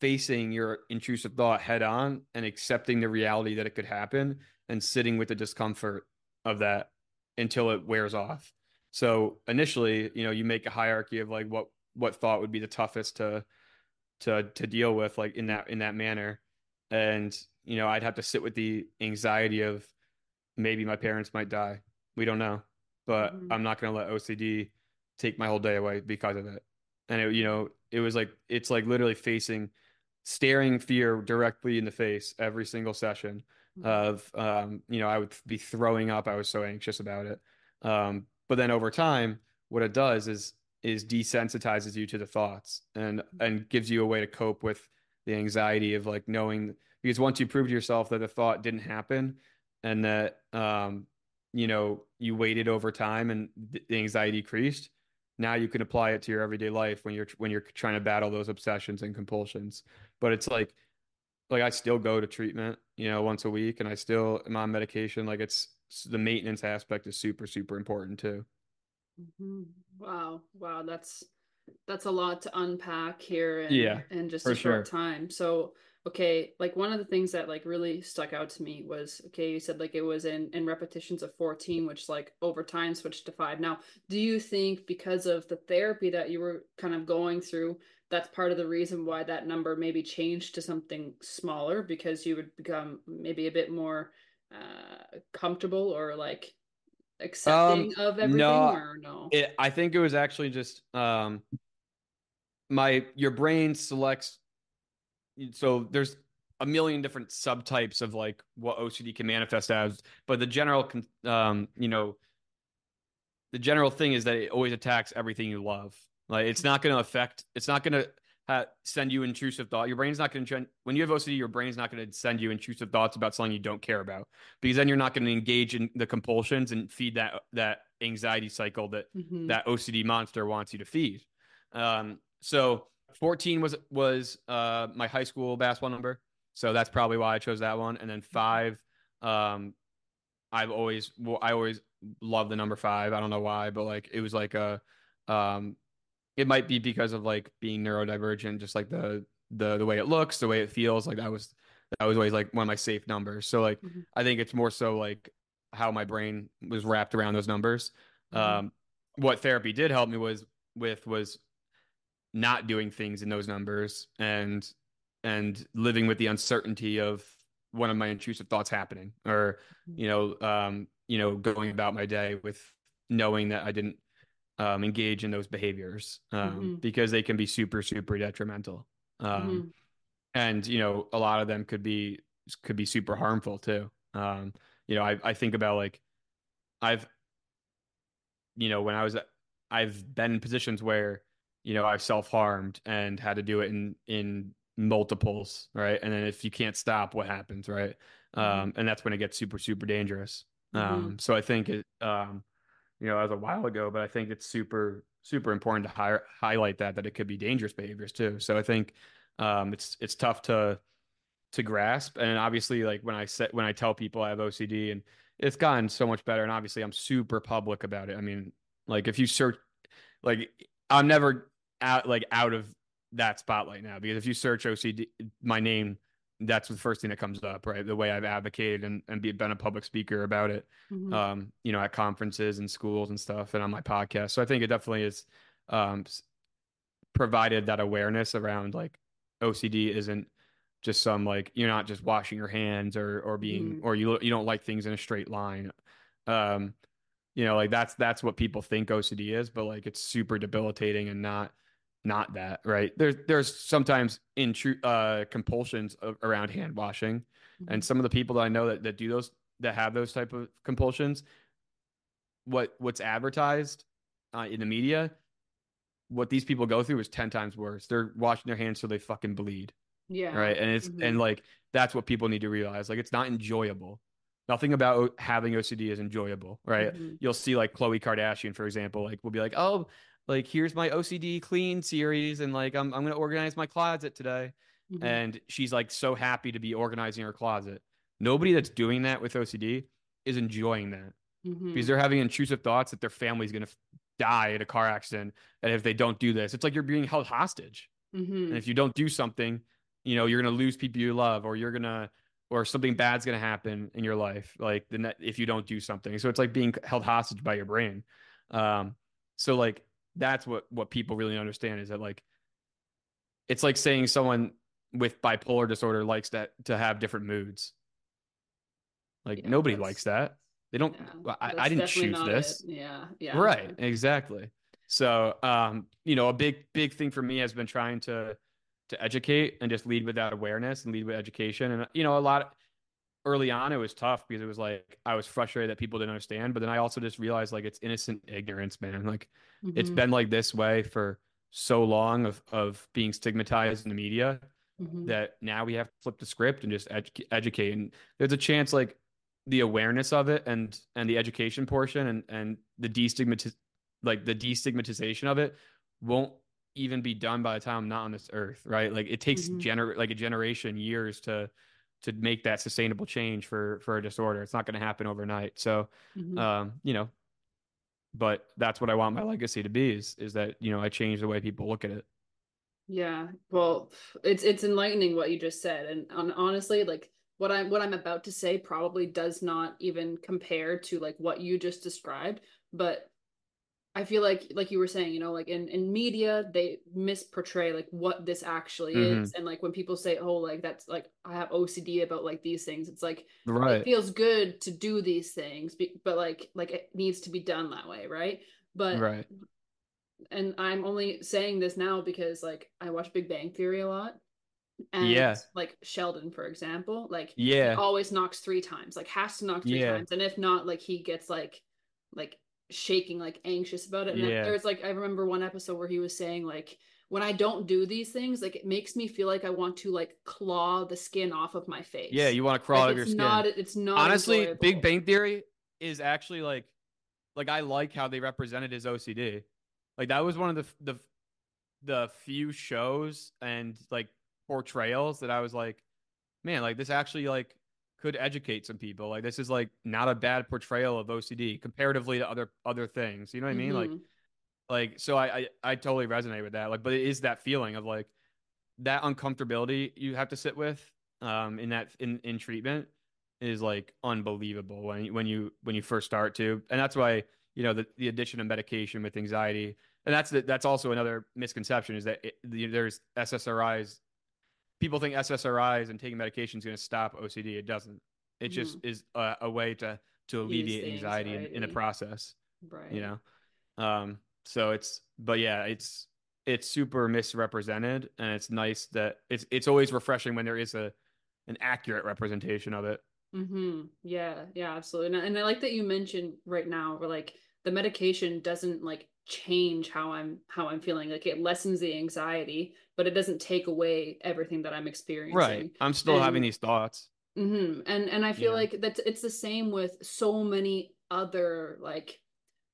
facing your intrusive thought head on and accepting the reality that it could happen and sitting with the discomfort of that until it wears off. So initially, you know, you make a hierarchy of like what what thought would be the toughest to to to deal with like in that in that manner. And you know, I'd have to sit with the anxiety of maybe my parents might die. We don't know. But Mhm. I'm not going to let OCD take my whole day away because of it. And it, you know, it was like it's like literally facing staring fear directly in the face every single session. Of um, you know, I would be throwing up. I was so anxious about it. Um, but then over time, what it does is is desensitizes you to the thoughts and and gives you a way to cope with the anxiety of like knowing because once you prove to yourself that the thought didn't happen and that um you know, you waited over time and the anxiety decreased. Now you can apply it to your everyday life when you're when you're trying to battle those obsessions and compulsions. But it's like like I still go to treatment, you know, once a week and I still am on medication. Like it's the maintenance aspect is super, super important too. Mm-hmm. Wow. Wow. That's, that's a lot to unpack here in, yeah, in just a short sure. time. So, okay, like one of the things that like really stuck out to me was, okay, you said like it was in, in repetitions of 14, which like over time switched to five. Now, do you think because of the therapy that you were kind of going through, that's part of the reason why that number maybe changed to something smaller because you would become maybe a bit more uh comfortable or like accepting Um, of everything no, or no it, I think it was actually just um my your brain selects so there's a million different subtypes of like what OCD can manifest as, but the general um you know the general thing is that it always attacks everything you love. Like it's not going to affect it's not going to ha- send you intrusive thought. Your brain's not going to when you have OCD, your brain's not going to send you intrusive thoughts about something you don't care about because then you're not going to engage in the compulsions and feed that that anxiety cycle that Mhm. that OCD monster wants you to feed. Um, so 14 was was uh my high school basketball number, so that's probably why I chose that one. And then five, um, I've always well, I always love the number five. I don't know why, but like it was like a um it might be because of like being neurodivergent, just like the the the way it looks, the way it feels. Like that was that was always like one of my safe numbers. So like Mhm. I think it's more so like how my brain was wrapped around those numbers. Mhm. Um, what therapy did help me was with was not doing things in those numbers and and living with the uncertainty of one of my intrusive thoughts happening or you know um you know going about my day with knowing that I didn't um engage in those behaviors um Mhm. because they can be super super detrimental um Mhm. and you know a lot of them could be could be super harmful too um you know I I think about like I've you know when I was I've been in positions where you know I've self-harmed and had to do it in in multiples right? And then if you can't stop what happens right? Um and that's when it gets super super dangerous. Um so I think it um you know as a while ago but I think it's super super important to hi- highlight that that it could be dangerous behaviors too. So I think um it's it's tough to to grasp. And obviously like when I set when I tell people I have OCD and it's gotten so much better and obviously I'm super public about it. I mean like if you search like I'm never out like out of that spotlight now because if you search OCD my name that's the first thing that comes up right the way I've advocated and, and be, been a public speaker about it Mhm. um you know at conferences and schools and stuff and on my podcast so I think it definitely is um provided that awareness around like OCD isn't just some like you're not just washing your hands or or being Mhm. or you you don't like things in a straight line um you know like that's that's what people think OCD is but like it's super debilitating and not not that right? There's there's sometimes in true uh compulsions a- around hand washing. And Mhm. some of the people that I know that that do those that have those type of compulsions what what's advertised uh, in the media what these people go through is 10 times worse. They're washing their hands so they fucking bleed yeah. right? And it's Mhm. and like that's what people need to realize. Like it's not enjoyable. Nothing about having ocd is enjoyable right? Mhm. you'll see like Khloé Kardashian for example like will be like oh like here's my ocd clean series and like i'm, I'm gonna organize my closet today Mhm. and she's like so happy to be organizing her closet nobody that's doing that with ocd is enjoying that Mhm. because they're having intrusive thoughts that their family's gonna f- die in a car accident and if they don't do this it's like you're being held hostage Mhm. and if you don't do something, you know, you're going to lose people you love or you're going to or something bad's going to happen in your life like the net if you don't do something. So it's like being held hostage by your brain. Um so like that's what what people really understand is that like it's like saying someone with bipolar disorder likes that to have different moods. Like Yeah, nobody likes that. They don't yeah, I, I didn't choose this. it. yeah yeah Right, exactly. So, um, you know, a big, big thing for me has been trying to to educate and just lead with that awareness and lead with education. And you know, a lot early on it was tough because it was like I was frustrated that people didn't understand, but then I also just realized like it's innocent ignorance, man. Like it's Mhm. been like this way for so long of of being stigmatized in the media Mhm. that now we have to flip the script and just edu- educate. And there's a chance like the awareness of it and and the education portion and and the destigmatiz like the destigmatization of it won't even be done by the time I'm not on this earth, right? Like it takes Mhm. gener like a generation, years to to make that sustainable change for for a disorder. It's not going to happen overnight. So, Mhm. um, you know, but that's what I want my legacy to be is is that, you know, I change the way people look at it. Yeah, well, it's it's enlightening what you just said, and on, honestly, like what I'm what I'm about to say probably does not even compare to like what you just described, but I feel like like you were saying, you know, like in in media they misportray like what this actually Mhm. is, and like when people say, oh, like that's like I have OCD about like these things, it's like it Right. feels good to do these things, but like like it needs to be done that way, right? But Right. and I'm only saying this now because like I watch Big Bang Theory a lot. And Yeah. like Sheldon, for example, like he Yeah. always knocks three times, like has to knock three Yeah. times. And if not, like he gets like like shaking, like anxious about it. And Yeah. there's like I remember one episode where he was saying like when I don't do these things, like it makes me feel like I want to like claw the skin off of my face. Yeah, you want to crawl like, out of your skin. not it's not Honestly, enjoyable. Big Bang Theory is actually like like I like how they represented his OCD. Like that was one of the the the few shows and like portrayals that I was like, man, like this actually like could educate some people. Like this is like not a bad portrayal of OCD comparatively to other other things. You know what I mean? Like Mhm. like so I, I I totally resonate with that. Like, but it is that feeling of like that uncomfortability you have to sit with um in that in in treatment is like unbelievable when you when you when you first start to and that's why you know the, the addition of medication with anxiety and that's the, that's also another misconception is that it, the, there's SSRIs people think SSRIs and taking medication is going to stop OCD it doesn't it just is a, a way to to alleviate the anxiety, in, in the process right. you know um so it's but yeah it's it's super misrepresented and it's nice that it's it's always refreshing when there is a an accurate representation of it Mm-hmm. Yeah, yeah, absolutely. And, I- and I like that you mentioned right now where like the medication doesn't like change how I'm how I'm feeling. Like it lessens the anxiety, but it doesn't take away everything that I'm experiencing. right i'm still having these thoughts Mm-hmm. And and I feel Yeah. like that's it's the same with so many other like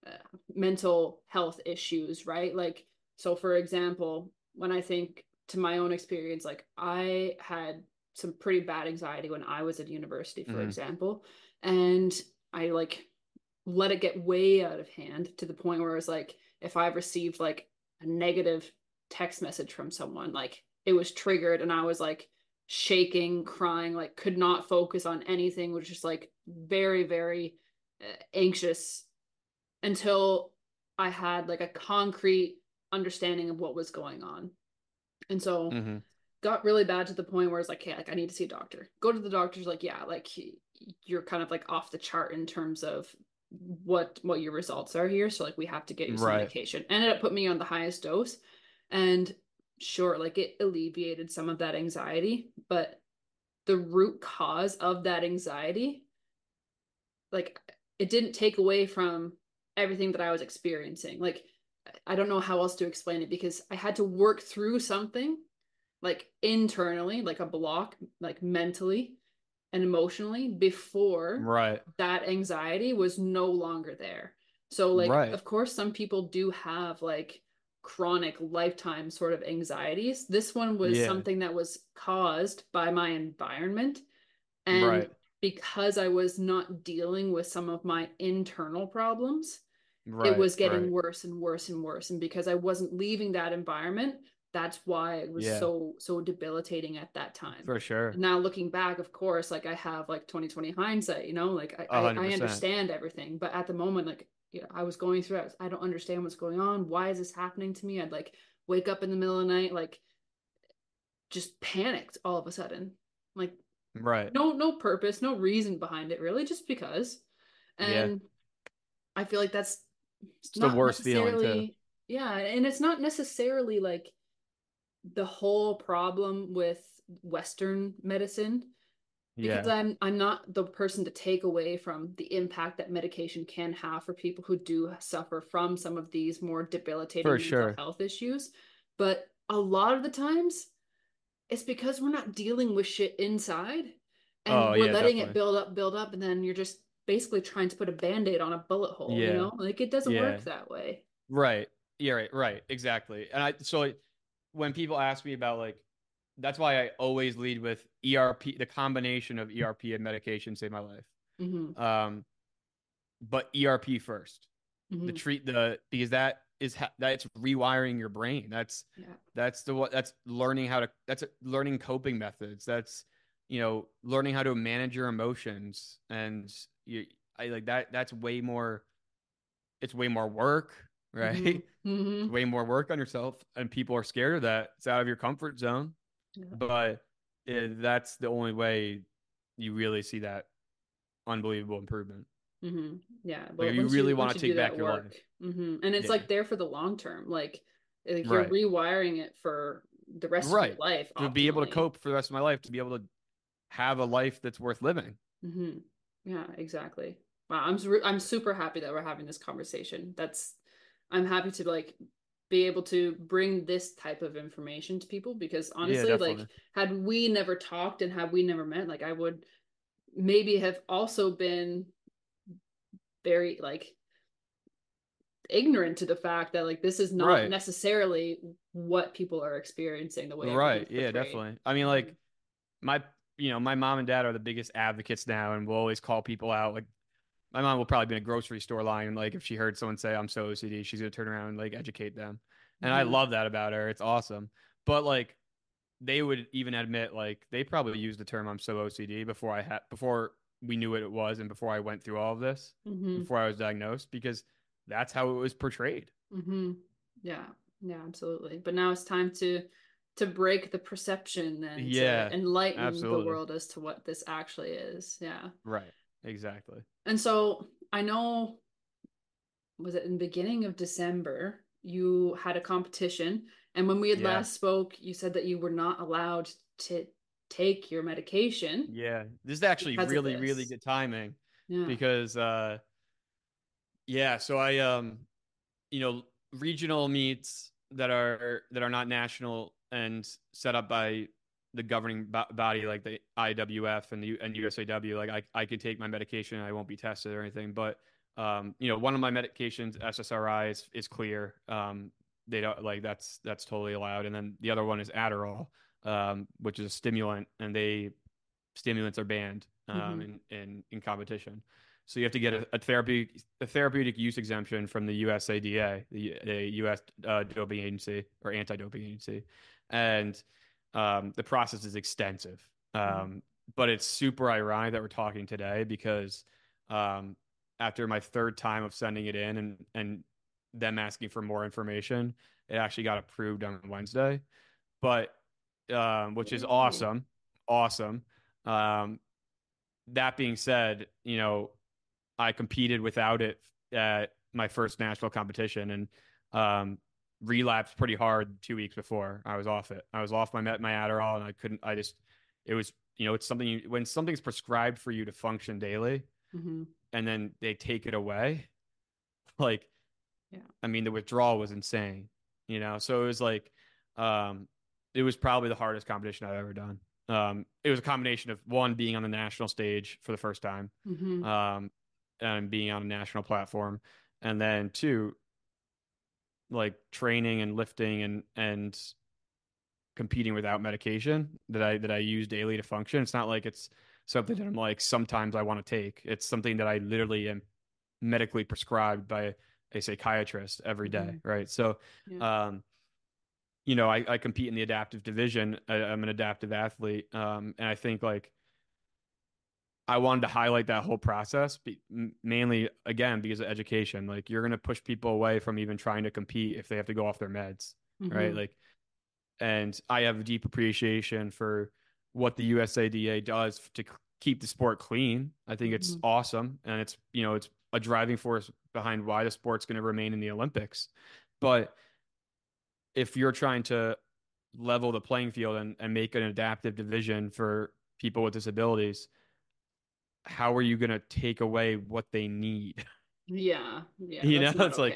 uh, mental health issues, right? Like so for example, when I think to my own experience, like I had some pretty bad anxiety when I was at university, for Mhm. example, and I like let it get way out of hand to the point where it was like if I received like a negative text message from someone, like it was triggered and I was like shaking, crying, like could not focus on anything, was just like very, very uh, anxious until I had like a concrete understanding of what was going on. And so Mhm. got really bad to the point where it's like, hey, like I need to see a doctor. Go to the doctor's like, yeah, like you're kind of like off the chart in terms of what what your results are here. So like we have to get you some Right. medication. Ended up putting me on the highest dose. And sure, like it alleviated some of that anxiety, but the root cause of that anxiety, like it didn't take away from everything that I was experiencing. Like I don't know how else to explain it because I had to work through something like internally, like a block, like mentally and emotionally before right that anxiety was no longer there. So like Right. of course some people do have like chronic lifetime sort of anxieties. This one was Yeah. something that was caused by my environment and Right. because I was not dealing with some of my internal problems, right it was getting worse and worse and worse and because I wasn't leaving that environment, that's why it was Yeah. so so debilitating at that time for sure now looking back of course like i have like 2020 hindsight you know like i, I, I understand everything but at the moment like you know, i was going through it i don't understand what's going on why is this happening to me i'd like wake up in the middle of the night like just panicked all of a sudden like right no no purpose no reason behind it really just because Yeah. and i feel like that's It's the worst feeling, too. yeah and it's not necessarily like the whole problem with western medicine because yeah I'm I'm not the person to take away from the impact that medication can have for people who do suffer from some of these more debilitating mental sure. health issues. But a lot of the times it's because we're not dealing with shit inside and Oh, we're yeah, letting definitely. it build up, build up, and then you're just basically trying to put a band-aid on a bullet hole, you Yeah. know? Like it doesn't work that way. Right. Yeah, right, right. Exactly. And I so like, when people ask me about like that's why I always lead with ERP, the combination of ERP and medication saved my life. hmm Um but ERP first. hmm The treat the because that is ha- that's rewiring your brain. That's Yeah. that's the what that's learning how to that's learning coping methods. That's you know learning how to manage your emotions and you I like that that's way more it's way more work, right? hmm way more work on yourself and people are scared of that it's out of your comfort zone Yeah. but eh, that's the only way you really see that unbelievable improvement hmm Yeah. if you really once wanna take back your life. hmm And it's Yeah. like there for the long term. Like, like you're Right. rewiring it for the rest of your life. to be able to cope for the rest of my life to be able to have a life that's worth living hmm Yeah, exactly. Wow, I'm I'm super happy that we're having this conversation. That's I'm happy to like be able to bring this type of information to people because honestly, like had we never talked and had we never met, like I would maybe have also been very like ignorant to the fact that like this is not Right. necessarily what people are experiencing the way right. yeah definitely. I mean like my you know my mom and dad are the biggest advocates now and we'll always call people out like my mom will probably be in a grocery store line and like if she heard someone say i'm so ocd she's gonna turn around and like educate them and i Mhm. love that about her it's awesome but like they would even admit like they probably used the term i'm so ocd before i had before we knew what it was and before i went through all of this Mhm. before i was diagnosed because that's how it was portrayed Mm-hmm. Yeah, yeah, absolutely. But now it's time to to break the perception and Yeah, to enlighten absolutely. the world as to what this actually is. Yeah. right exactly And so I know was it in the beginning of December you had a competition and when we had Yeah. last spoke you said that you were not allowed to take your medication. yeah this is actually really really good timing Yeah. because uh yeah so i um you know regional meets that are that are not national and set up by the governing bo- body like the IWF and the and USAW like I I could take my medication I won't be tested or anything but um you know one of my medications SSRI is is clear um they don't like that's that's totally allowed and then the other one is Adderall um which is a stimulant and they stimulants are banned um Mhm. in, in in competition so you have to get a, a therapeutic a therapeutic use exemption from the USADA, the, the U.S. Uh, doping agency or anti-doping agency, and um, the process is extensive. Um, Mhm. But it's super ironic that we're talking today because um, after my third time of sending it in and and them asking for more information, it actually got approved on Wednesday. But um, which is awesome, awesome. Um, that being said, you know, I competed without it at my first national competition and um, relapsed pretty hard two weeks before I was off it. I was off my met my Adderall and I couldn't. I just it was you know it's something you, when something's prescribed for you to function daily Mhm. and then they take it away, like Yeah. I mean the withdrawal was insane. You know, so it was like um, it was probably the hardest competition I've ever done. Um, it was a combination of one being on the national stage for the first time, Mhm. um, and being on a national platform, and then two, like training and lifting and and competing without medication that I that I use daily to function. It's not like it's something that I'm like sometimes I want to take. It's something that I literally am medically prescribed by a psychiatrist every day, Mhm. right? So, Yeah. um, you know, I, I compete in the adaptive division. I, I'm an adaptive athlete, um, and I think like I wanted to highlight that whole process, mainly again because of education. Like you're going to push people away from even trying to compete if they have to go off their meds, right? Mhm. Like, and I have a deep appreciation for what the USADA does to keep the sport clean. I think it's Mhm. awesome, and it's you know it's a driving force behind why the sport's going to remain in the Olympics. But if you're trying to level the playing field and, and make an adaptive division for people with disabilities, how are you going to take away what they need? Yeah. Yeah. You know, it's like-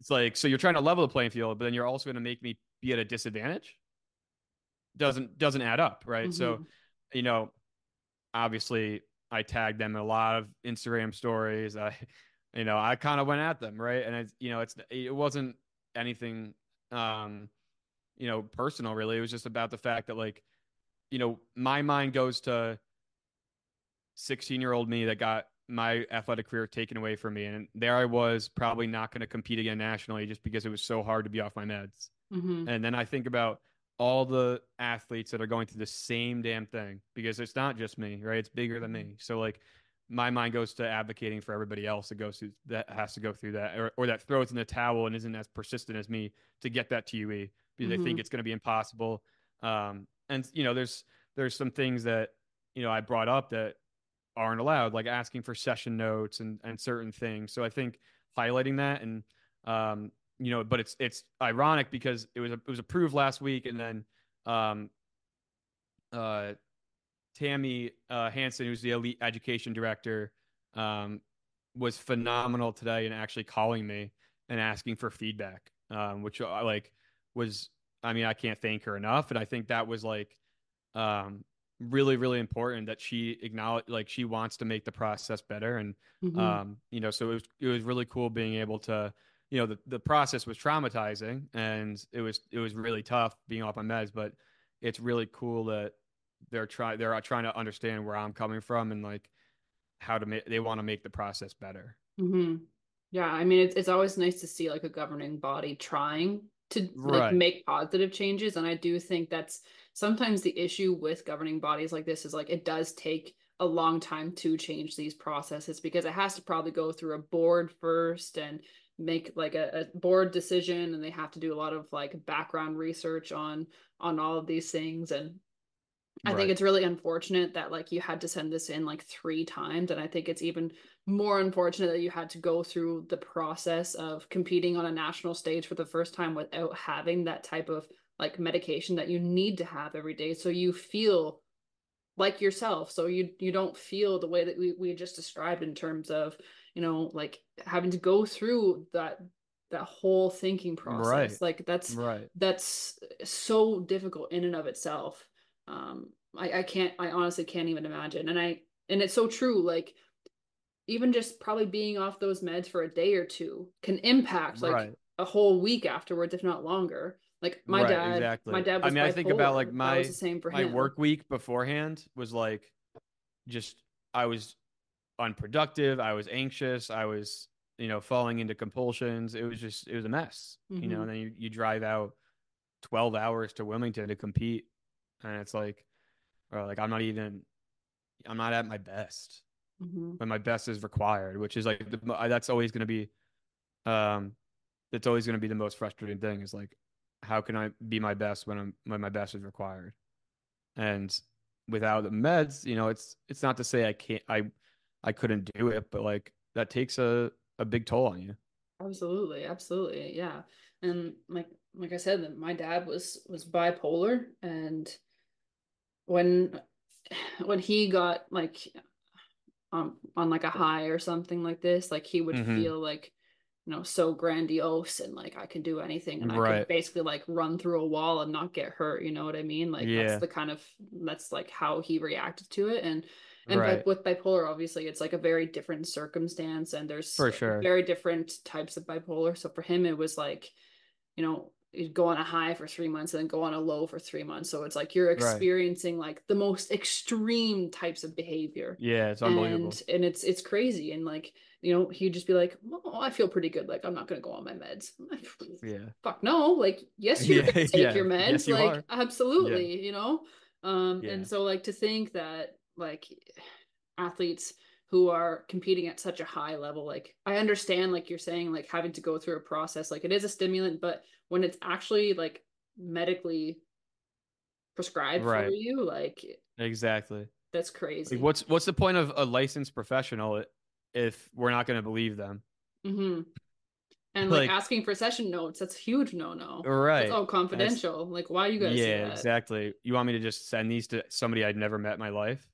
It's like so you're trying to level the playing field, but then you're also going to make me be at a disadvantage. Doesn't doesn't add up, right? So Mhm. you know, obviously I tagged them in a lot of Instagram stories. I, you know, I kind of went at them, right? And it's, you know, it's it wasn't anything, um, you know, personal really. It was just about the fact that like, you know, my mind goes to 16 year old me that got my athletic career taken away from me, and there I was probably not going to compete again nationally just because it was so hard to be off my meds. Mhm. And then I think about all the athletes that are going through the same damn thing because it's not just me, right? It's bigger than me. So like my mind goes to advocating for everybody else that goes through that has to go through that or, or that throws in the towel and isn't as persistent as me to get that TUE because they think Mhm. it's going to be impossible. Um, and you know, there's there's some things that you know I brought up that aren't allowed, like asking for session notes and and certain things. So I think highlighting that and um, you know, but it's it's ironic because it was it was approved last week, and then um, uh, Tammy uh, Hansen, who's the elite education director, um, was phenomenal today and actually calling me and asking for feedback, um, which I like was. I mean, I can't thank her enough, and I think that was like um, really, really important that she acknowledge like she wants to make the process better, and Mhm. um, you know, so it was it was really cool being able to, you know, the, the process was traumatizing and it was it was really tough being off my meds, but it's really cool that they're trying they're trying to understand where I'm coming from and like how to make they want to make the process better. hmm Yeah, I mean, it's it's always nice to see like a governing body trying to like Right. make positive changes, and I do think that's sometimes the issue with governing bodies like this is like it does take a long time to change these processes because it has to probably go through a board first and make like a, a board decision, and they have to do a lot of like background research on on all of these things. And I think it's really unfortunate that like you had to send this in like three times, and I think it's even more unfortunate that you had to go through the process of competing on a national stage for the first time without having that type of like medication that you need to have every day, so you feel like yourself, so you you don't feel the way that we we just described in terms of you know like having to go through that that whole thinking process, Right. like that's Right. that's so difficult in and of itself um I, I can't i honestly can't even imagine and i and it's so true like even just probably being off those meds for a day or two can impact like Right. a whole week afterwards if not longer like my Right, dad exactly. my dad I mean, I think about, like, my- was the same for my him work week beforehand was like just I was unproductive, I was anxious, I was, you know, falling into compulsions. It was just it was a mess. You know, Mhm. and then you, you drive out 12 hours to Wilmington to compete and it's like or like I'm not even I'm not at my best. Mhm. When my best is required, which is like the, that's always going to be um that's always going to be the most frustrating thing is like how can I be my best when I'm when my best is required? And without the meds, you know, it's it's not to say I can't I I couldn't do it, but like that takes a a big toll on you. Absolutely, absolutely, yeah. And like like I said, my dad was was bipolar, and when when he got like um on like a high or something like this, like he would Mhm. feel like you know so grandiose and like I can do anything and I could basically like run through a wall and not get hurt. You know what I mean? Like Yeah. that's the kind of that's like how he reacted to it, and and Right. with bipolar, obviously, it's like a very different circumstance, and there's For sure. very different types of bipolar. So for him, it was like, you know, you'd go on a high for three months and then go on a low for three months. So it's like you're Right. experiencing like the most extreme types of behavior. Yeah, it's unbelievable. And and it's it's crazy. And like, you know, he'd just be like, "Oh, I feel pretty good. Like I'm not gonna go on my meds. Like, yeah. fuck no like yes you're Yeah, take yeah. your meds Yes, you like are. absolutely you know um Yeah. and so like to think that like athletes who are competing at such a high level like i understand like you're saying like having to go through a process like it is a stimulant but when it's actually like medically prescribed for you like Exactly. that's crazy Like what's what's the point of a licensed professional if we're not going to believe them? hmm and like, Like- asking for session notes that's huge no-no Right. that's all confidential like why are you guys yeah, exactly. You want me to just send these to somebody I'd never met in my life?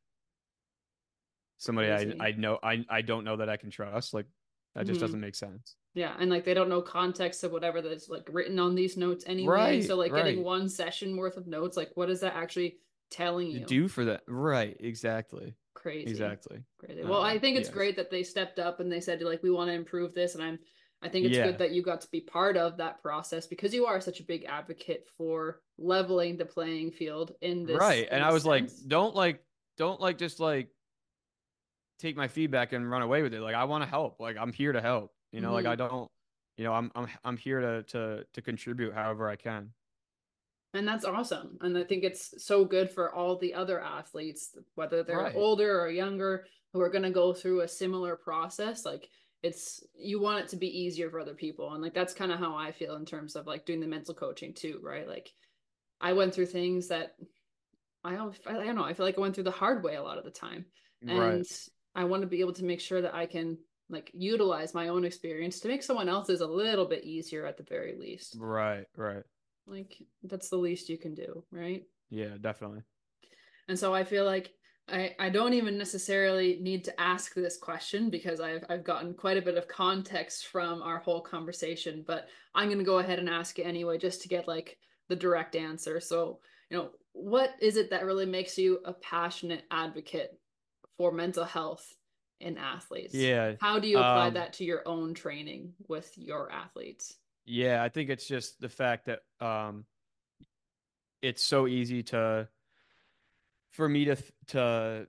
Somebody I Crazy. I know I I don't know that I can trust. Like that just Mhm. doesn't make sense. Yeah, and like they don't know context of whatever that's like written on these notes anyway. Right, so like getting right. one session worth of notes, like what is that actually telling you? do for that. Right, exactly. Crazy. exactly. Crazy. Well, I Uh, think it's yes. great that they stepped up and they said like we want to improve this, and I'm I think it's Yeah. good that you got to be part of that process because you are such a big advocate for leveling the playing field in this. right in and i was like don't like don't like just like take my feedback and run away with it like i want to help like i'm here to help you know like Mhm. i don't you know i'm i'm i'm here to to to contribute however i can And that's awesome. And I think it's so good for all the other athletes, whether they're Right. older or younger, who are going to go through a similar process. Like it's, you want it to be easier for other people. And like that's kind of how I feel in terms of like doing the mental coaching too, right? Like I went through things that I don't, I don't know, I feel like I went through the hard way a lot of the time. And right I want to be able to make sure that I can like utilize my own experience to make someone else's a little bit easier at the very least. right right Like that's the least you can do, right? yeah definitely And so I feel like I, I don't even necessarily need to ask this question because I've I've gotten quite a bit of context from our whole conversation, but I'm gonna go ahead and ask it anyway just to get like the direct answer. So, you know, what is it that really makes you a passionate advocate for mental health in athletes? yeah How do you apply Um, that to your own training with your athletes? Yeah, I think it's just the fact that um it's so easy to for me to to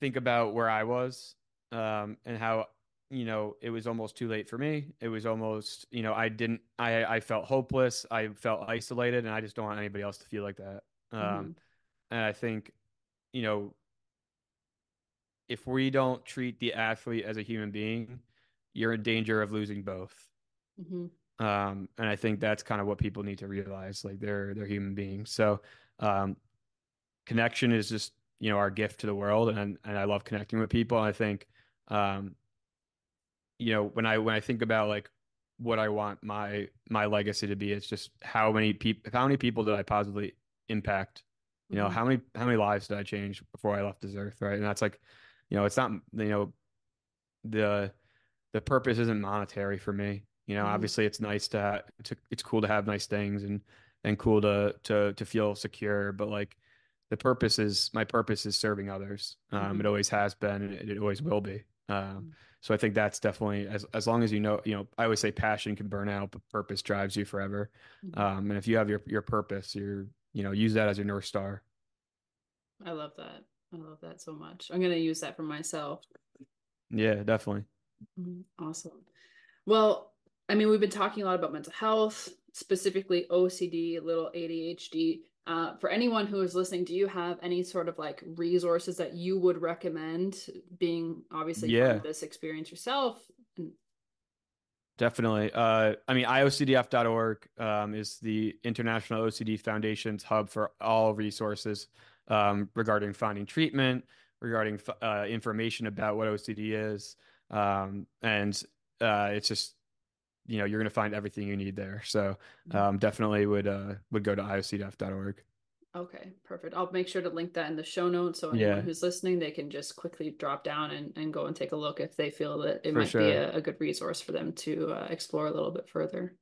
think about where I was um and how you know it was almost too late for me. It was almost, you know, I didn't I I felt hopeless, I felt isolated and I just don't want anybody else to feel like that. Um Mhm. and I think you know if we don't treat the athlete as a human being, you're in danger of losing both Mhm. Um and i think that's kind of what people need to realize like they're they're human beings. So um connection is just you know our gift to the world and and i love connecting with people. And i think um you know when i when i think about like what i want my my legacy to be it's just how many people how many people did i positively impact? You know Mhm. how many how many lives did i change before i left this earth right? And that's like you know it's not you know the the purpose isn't monetary for me you know Mhm. obviously it's nice to, to it's cool to have nice things and and cool to to to feel secure but like the purpose is my purpose is serving others um Mhm. it always has been and it, always will be um Mhm. so i think that's definitely as as long as you know you know i always say passion can burn out but purpose drives you forever Mhm. um and if you have your your purpose you're you know use that as your north star I love that. I love that so much. I'm gonna use that for myself. yeah definitely Mhm. Awesome. Well, I mean, we've been talking a lot about mental health, specifically OCD, little ADHD. Uh, for anyone who is listening, do you have any sort of like resources that you would recommend being obviously Yeah. this experience yourself? And Definitely. Uh, I mean, IOCDF.org um, is the International OCD Foundation's hub for all resources um, regarding finding treatment, regarding uh, information about what OCD is. Um, and uh, it's just, you know, you're going to find everything you need there. So um, definitely would uh, would go to IOCDF.org. Okay, perfect. I'll make sure to link that in the show notes so anyone Yeah. who's listening, they can just quickly drop down and, and go and take a look if they feel that it For might be a, a good resource for them to uh, explore a little bit further.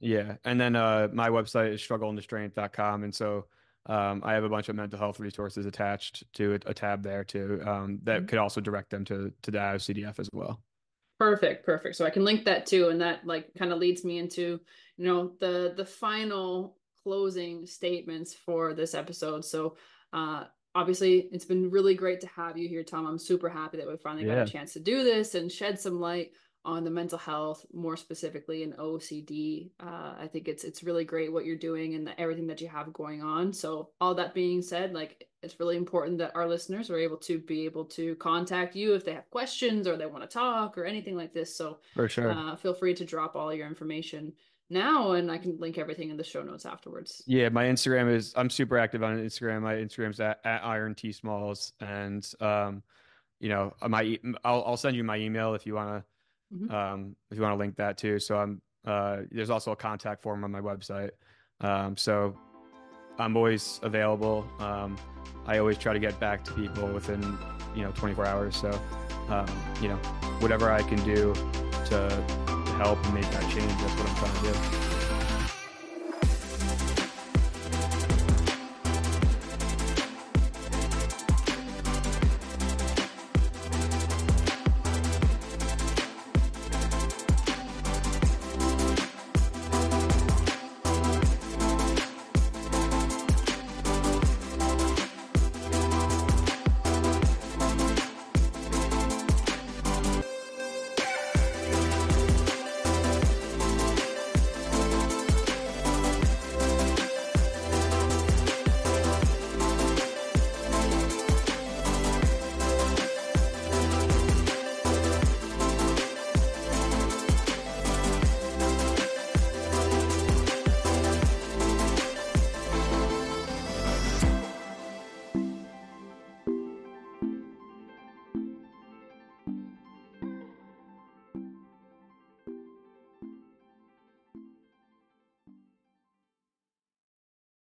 Yeah. And then uh, my website is struggleintostrength.com. And so um, I have a bunch of mental health resources attached to a, a tab there too um, that Mhm. could also direct them to, to the IOCDF as well. Perfect, perfect. So I can link that too, and that like kind of leads me into, you know, the the final closing statements for this episode. So uh obviously it's been really great to have you here, Tom. I'm super happy that we finally got a chance to do this and shed some light on the mental health, more specifically in OCD. Uh, I think it's it's really great what you're doing and the, everything that you have going on. So all that being said, like it's really important that our listeners are able to be able to contact you if they have questions or they want to talk or anything like this. So For sure. uh, feel free to drop all your information now, and I can link everything in the show notes afterwards. yeah, my Instagram is I'm super active on Instagram. My Instagram's at, at Iron T Smalls, and um, you know, my I'll I'll send you my email if you want Mhm. To um if you want to link that too. So I'm uh there's also a contact form on my website. Um, so I'm always available. Um, I always try to get back to people within you know 24 hours. So um, you know, whatever I can do to, to help and make that change, that's what I'm trying to do.